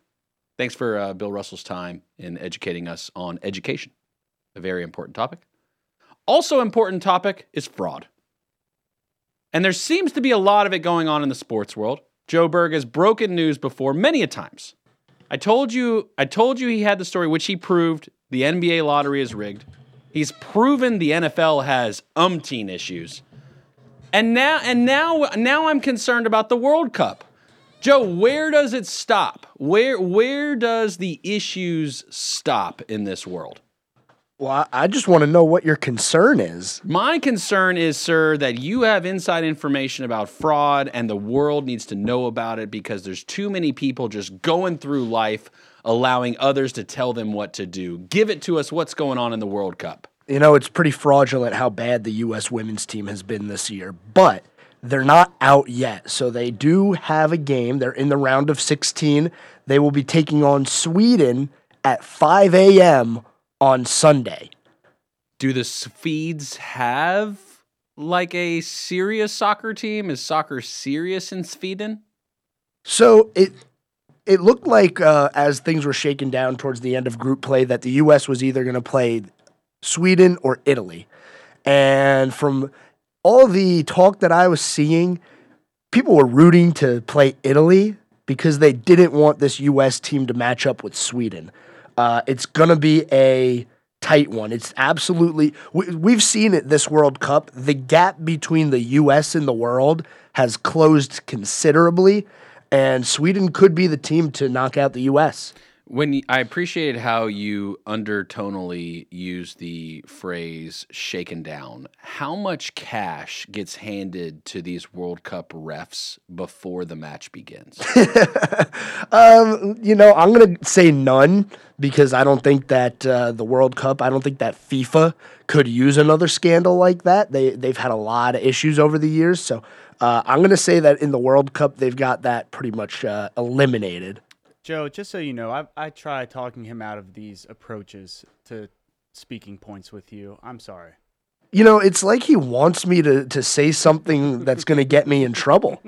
Thanks for uh, Bill Russell's time in educating us on education, a very important topic. Also, important topic is fraud. And there seems to be a lot of it going on in the sports world. Joe Berg has broken news before many a times. I told you, I told you he had the story, which he proved. The NBA lottery is rigged. He's proven the NFL has umpteen issues. And now, and now, now I'm concerned about the World Cup. Joe, where does it stop? Where, where does the issues stop in this world? Well, I- just want to know what your concern is. My concern is, sir, that you have inside information about fraud and the world needs to know about it because there's too many people just going through life allowing others to tell them what to do. Give it to us what's going on in the World Cup. You know, it's pretty fraudulent how bad the U.S. women's team has been this year, but they're not out yet. So they do have a game. They're in the round of 16. They will be taking on Sweden at 5 a.m. on Sunday. Do the Swedes have like a serious soccer team? Is soccer serious in Sweden? So it it looked like uh, as things were shaken down towards the end of group play that the U.S. was either going to play Sweden or Italy, and from all the talk that I was seeing, people were rooting to play Italy because they didn't want this U.S. team to match up with Sweden. Uh, it's going to be a tight one. It's absolutely, we, we've seen it this World Cup. The gap between the U.S. and the world has closed considerably, and Sweden could be the team to knock out the U.S. When I appreciated how you undertonally use the phrase shaken down, how much cash gets handed to these World Cup refs before the match begins? Um, you know, I'm gonna say none because I don't think that uh, the World Cup. I don't think that FIFA could use another scandal like that. They they've had a lot of issues over the years, so uh, I'm gonna say that in the World Cup they've got that pretty much uh, eliminated. Joe, just so you know, I I try talking him out of these approaches to speaking points with you. I'm sorry. You know, it's like he wants me to to say something that's gonna get me in trouble.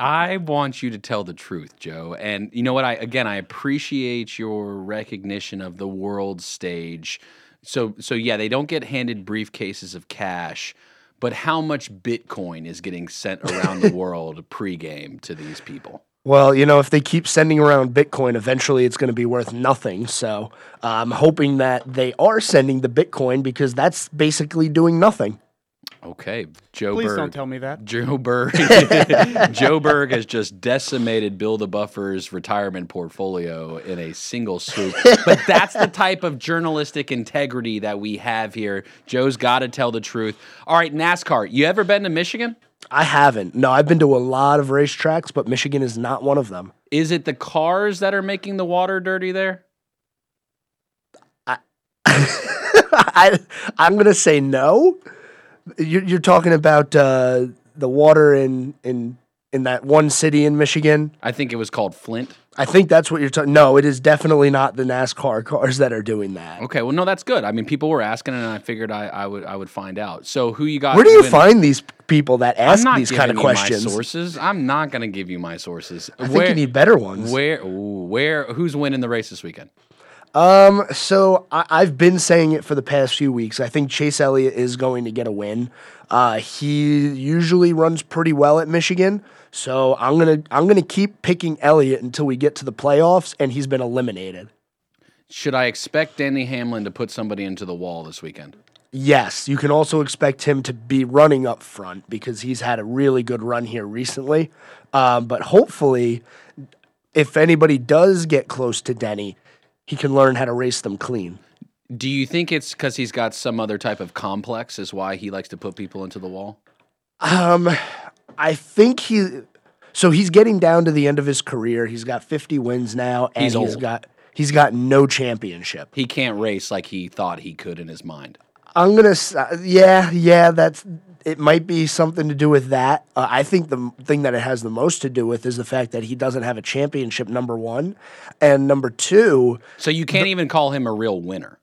I want you to tell the truth, Joe. And you know what? I again, I appreciate your recognition of the world stage. So, so yeah, they don't get handed briefcases of cash, but how much Bitcoin is getting sent around the world pregame to these people? Well, you know, if they keep sending around Bitcoin, eventually it's going to be worth nothing. So uh, I'm hoping that they are sending the Bitcoin because that's basically doing nothing. Okay, Joe Berg. Please Berg. don't tell me that. Joe Berg. Joe Berg has just decimated Bill the Buffer's retirement portfolio in a single swoop. But that's the type of journalistic integrity that we have here. Joe's got to tell the truth. All right, NASCAR. You ever been to Michigan? I haven't. No, I've been to a lot of racetracks, but Michigan is not one of them. Is it the cars that are making the water dirty there? I I'm gonna say no. You're, you're talking about uh, the water in in in that one city in Michigan. I think it was called Flint. I think that's what you're talking. No, it is definitely not the NASCAR cars that are doing that. Okay, well, no, that's good. I mean, people were asking, and I figured I, I would I would find out. So, who you got? Where do you winning? find these people that ask these kind of questions? sources. I'm not going to give you my sources. I think you need better ones. Where? Ooh, where? Who's winning the race this weekend? Um, so I, I've been saying it for the past few weeks. I think Chase Elliott is going to get a win. Uh, he usually runs pretty well at Michigan, so I'm gonna I'm gonna keep picking Elliott until we get to the playoffs, and he's been eliminated. Should I expect Denny Hamlin to put somebody into the wall this weekend? Yes, you can also expect him to be running up front because he's had a really good run here recently. Um, but hopefully, if anybody does get close to Denny, he can learn how to race them clean. Do you think it's because he's got some other type of complex, is why he likes to put people into the wall? Um, I think he. So he's getting down to the end of his career. He's got 50 wins now, and He's he's old. got he's got no championship. He can't race like he thought he could in his mind. I'm gonna, uh, yeah, yeah. That's it. Might be something to do with that. Uh, I think the thing that it has the most to do with is the fact that he doesn't have a championship. Number one, and number two, So you can't even call him a real winner.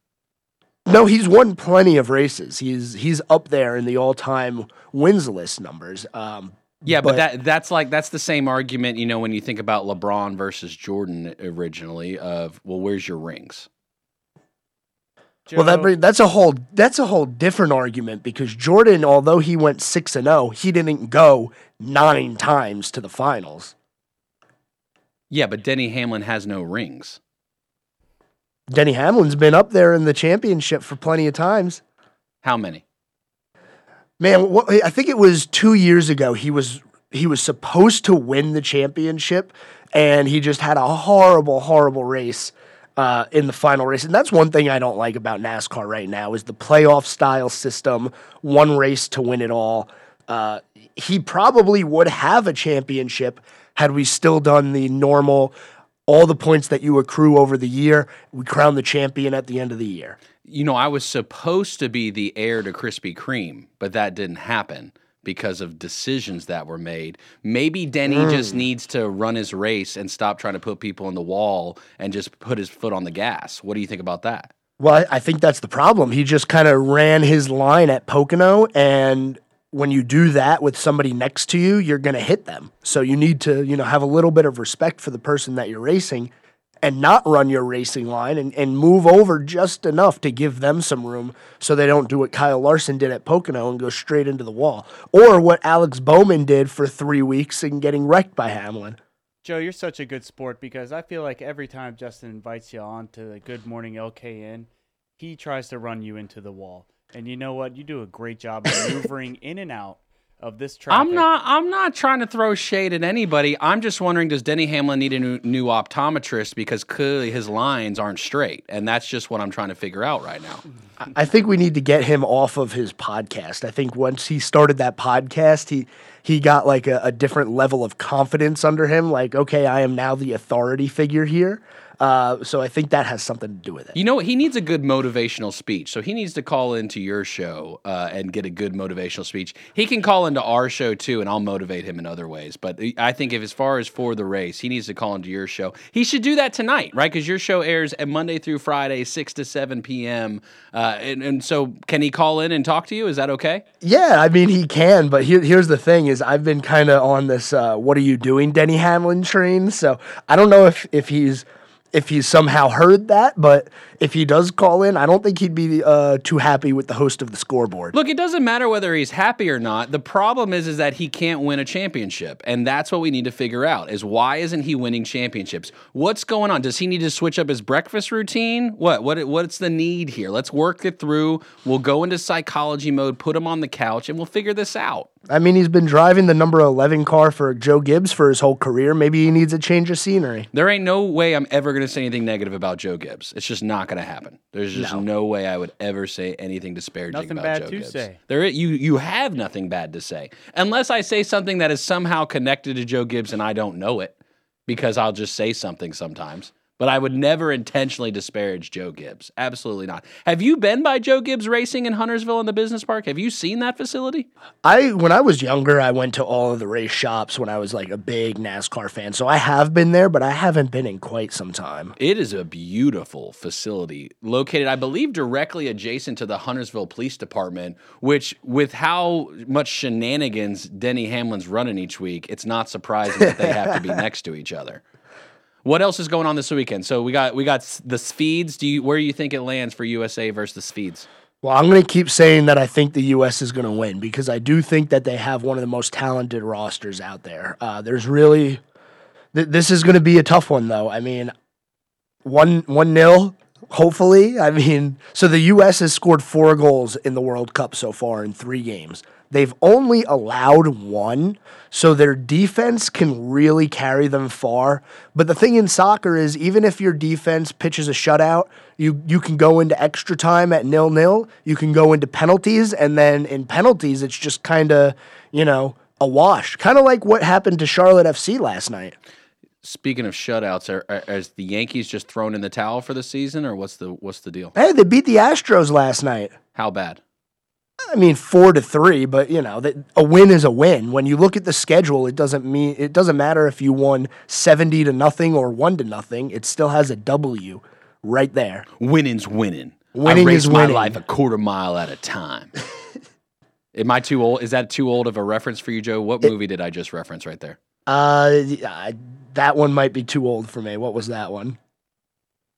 No, he's won plenty of races. He's he's up there in the all-time wins list numbers. Um, Yeah, but, that that's like that's the same argument, you know, when you think about LeBron versus Jordan originally of well, where's your rings? Well, that that's a whole that's a whole different argument because Jordan, although he went six and zero, he didn't go nine times to the finals. Yeah, but Denny Hamlin has no rings. Denny Hamlin's been up there in the championship for plenty of times. How many? Man, what, I think it was two years ago. He was he was supposed to win the championship, and he just had a horrible, horrible race uh, in the final race. And that's one thing I don't like about NASCAR right now is the playoff style system, one race to win it all. Uh, he probably would have a championship had we still done the normal. All the points that you accrue over the year, we crown the champion at the end of the year. You know, I was supposed to be the heir to Krispy Kreme, but that didn't happen because of decisions that were made. Maybe Denny just Mm. needs to run his race and stop trying to put people in the wall and just put his foot on the gas. What do you think about that? Well, I I think that's the problem. He just kind of ran his line at Pocono, and when you do that with somebody next to you, you're going to hit them. So you need to, you know, have a little bit of respect for the person that you're racing and not run your racing line and, and move over just enough to give them some room so they don't do what Kyle Larson did at Pocono and go straight into the wall. Or what Alex Bowman did for three weeks and getting wrecked by Hamlin. Joe, you're such a good sport because I feel like every time Justin invites you on to the Good Morning LKN, he tries to run you into the wall. And you know what? You do a great job maneuvering in and out of this traffic. I'm not. I'm not trying to throw shade at anybody. I'm just wondering: Does Denny Hamlin need a new, new optometrist because clearly his lines aren't straight, and that's just what I'm trying to figure out right now. I think we need to get him off of his podcast. I think once he started that podcast, he he got like a, a different level of confidence under him. Like, okay, I am now the authority figure here. Uh, so I think that has something to do with it. You know, he needs a good motivational speech. So he needs to call into your show uh, and get a good motivational speech. He can call into our show too, and I'll motivate him in other ways. But I think if as far as for the race, he needs to call into your show. He should do that tonight, right? Because your show airs at Monday through Friday, six to seven p.m. Uh, and, and so, can he call in and talk to you? Is that okay? Yeah, I mean he can, but here, here's the thing: is I've been kind of on this uh, "What are you doing, Denny Hamlin?" train. So I don't know if if he's if he somehow heard that, but if he does call in, I don't think he'd be uh, too happy with the host of the scoreboard. Look, it doesn't matter whether he's happy or not. The problem is is that he can't win a championship. And that's what we need to figure out is why isn't he winning championships? What's going on? Does he need to switch up his breakfast routine? What what what's the need here? Let's work it through. We'll go into psychology mode, put him on the couch and we'll figure this out. I mean, he's been driving the number 11 car for Joe Gibbs for his whole career. Maybe he needs a change of scenery. There ain't no way I'm ever going to say anything negative about Joe Gibbs. It's just not going to happen. There's just no. No. way I would ever say anything disparaging Nothing about bad Joe to Gibbs. say. There, you you have nothing bad to say, unless I say something that is somehow connected to Joe Gibbs and I don't know it, because I'll just say something sometimes. But I would never intentionally disparage Joe Gibbs. Absolutely not. Have you been by Joe Gibbs Racing in Huntersville in the business park? Have you seen that facility? I when I was younger, I went to all of the race shops when I was like a big NASCAR fan. So I have been there, but I haven't been in quite some time. It is a beautiful facility located, I believe, directly adjacent to the Huntersville Police Department, which, with how much shenanigans Denny Hamlin's running each week, it's not surprising that they have to be next to each other. What else is going on this weekend? So we got we got the Swedes. Do you where do you think it lands for USA versus the Swedes? Well, I'm going to keep saying that I think the U.S. is going to win because I do think that they have one of the most talented rosters out there. Uh, there's really, th- this is going to be a tough one though. I mean, one one nil. Hopefully, I mean, so the U.S. has scored four goals in the World Cup so far in three games. They've only allowed one, so their defense can really carry them far. But the thing in soccer is, even if your defense pitches a shutout, you you can go into extra time at nil nil. You can go into penalties, and then in penalties, it's just kind of you know a wash, kind of like what happened to Charlotte FC last night. Speaking of shutouts, are, are, is the Yankees just thrown in the towel for the season, or what's the what's the deal? Hey, they beat the Astros last night. How bad? I mean, four to three, but you know, that a win is a win. When you look at the schedule, it doesn't mean it doesn't matter if you won seventy to nothing or one to nothing. It still has a W right there. Winning's winning. Winning I race is my life a quarter mile at a time. Am I too old? Is that too old of a reference for you, Joe? What movie did I just reference right there? Uh, that one might be too old for me. What was that one?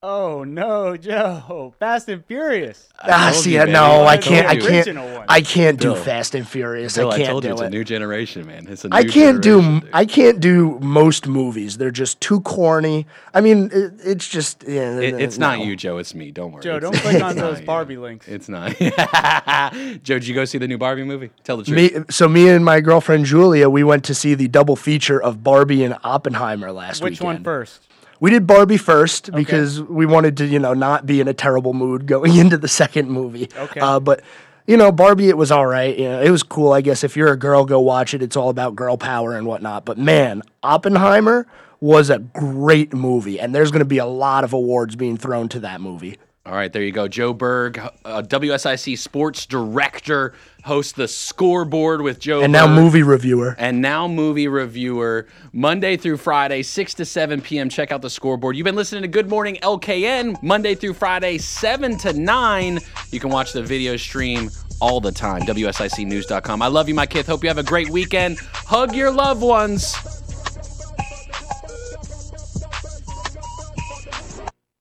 Oh no, Joe! Fast and Furious. Ah, see, you, no, I I can't, I told you. can't, one. I can't do Bill. Fast and Furious. Bill, I I, can't told you do it's it. a new generation, man. It's a new I can't do dude. I can't do most movies. They're just too corny. I mean, it, it's just yeah, It- it's not you, Joe. It's me. Don't worry. Joe, It's- don't click on those not you. Barbie links. It's not. Joe, did you go see the new Barbie movie? Tell the truth. Me, so me and my girlfriend Julia, we went to see the double feature of Barbie and Oppenheimer last week. Which weekend. one first? We did Barbie first because we wanted to, you know, not be in a terrible mood going into the second movie. Okay. Uh, but you know, Barbie, it was all right. You know, it was cool. I guess if you're a girl, go watch it. It's all about girl power and whatnot. But man, Oppenheimer was a great movie, and there's going to be a lot of awards being thrown to that movie. All right, there you go. Joe Berg, uh, WSIC sports director, hosts the scoreboard with Joe And now movie reviewer. and now movie reviewer Monday through Friday, 6 to 7 p.m. Check out the scoreboard. You've been listening to Good Morning LKN Monday through Friday, 7 to 9. You can watch the video stream all the time. WSICnews.com. I love you, my kid. Hope you have a great weekend. Hug your loved ones.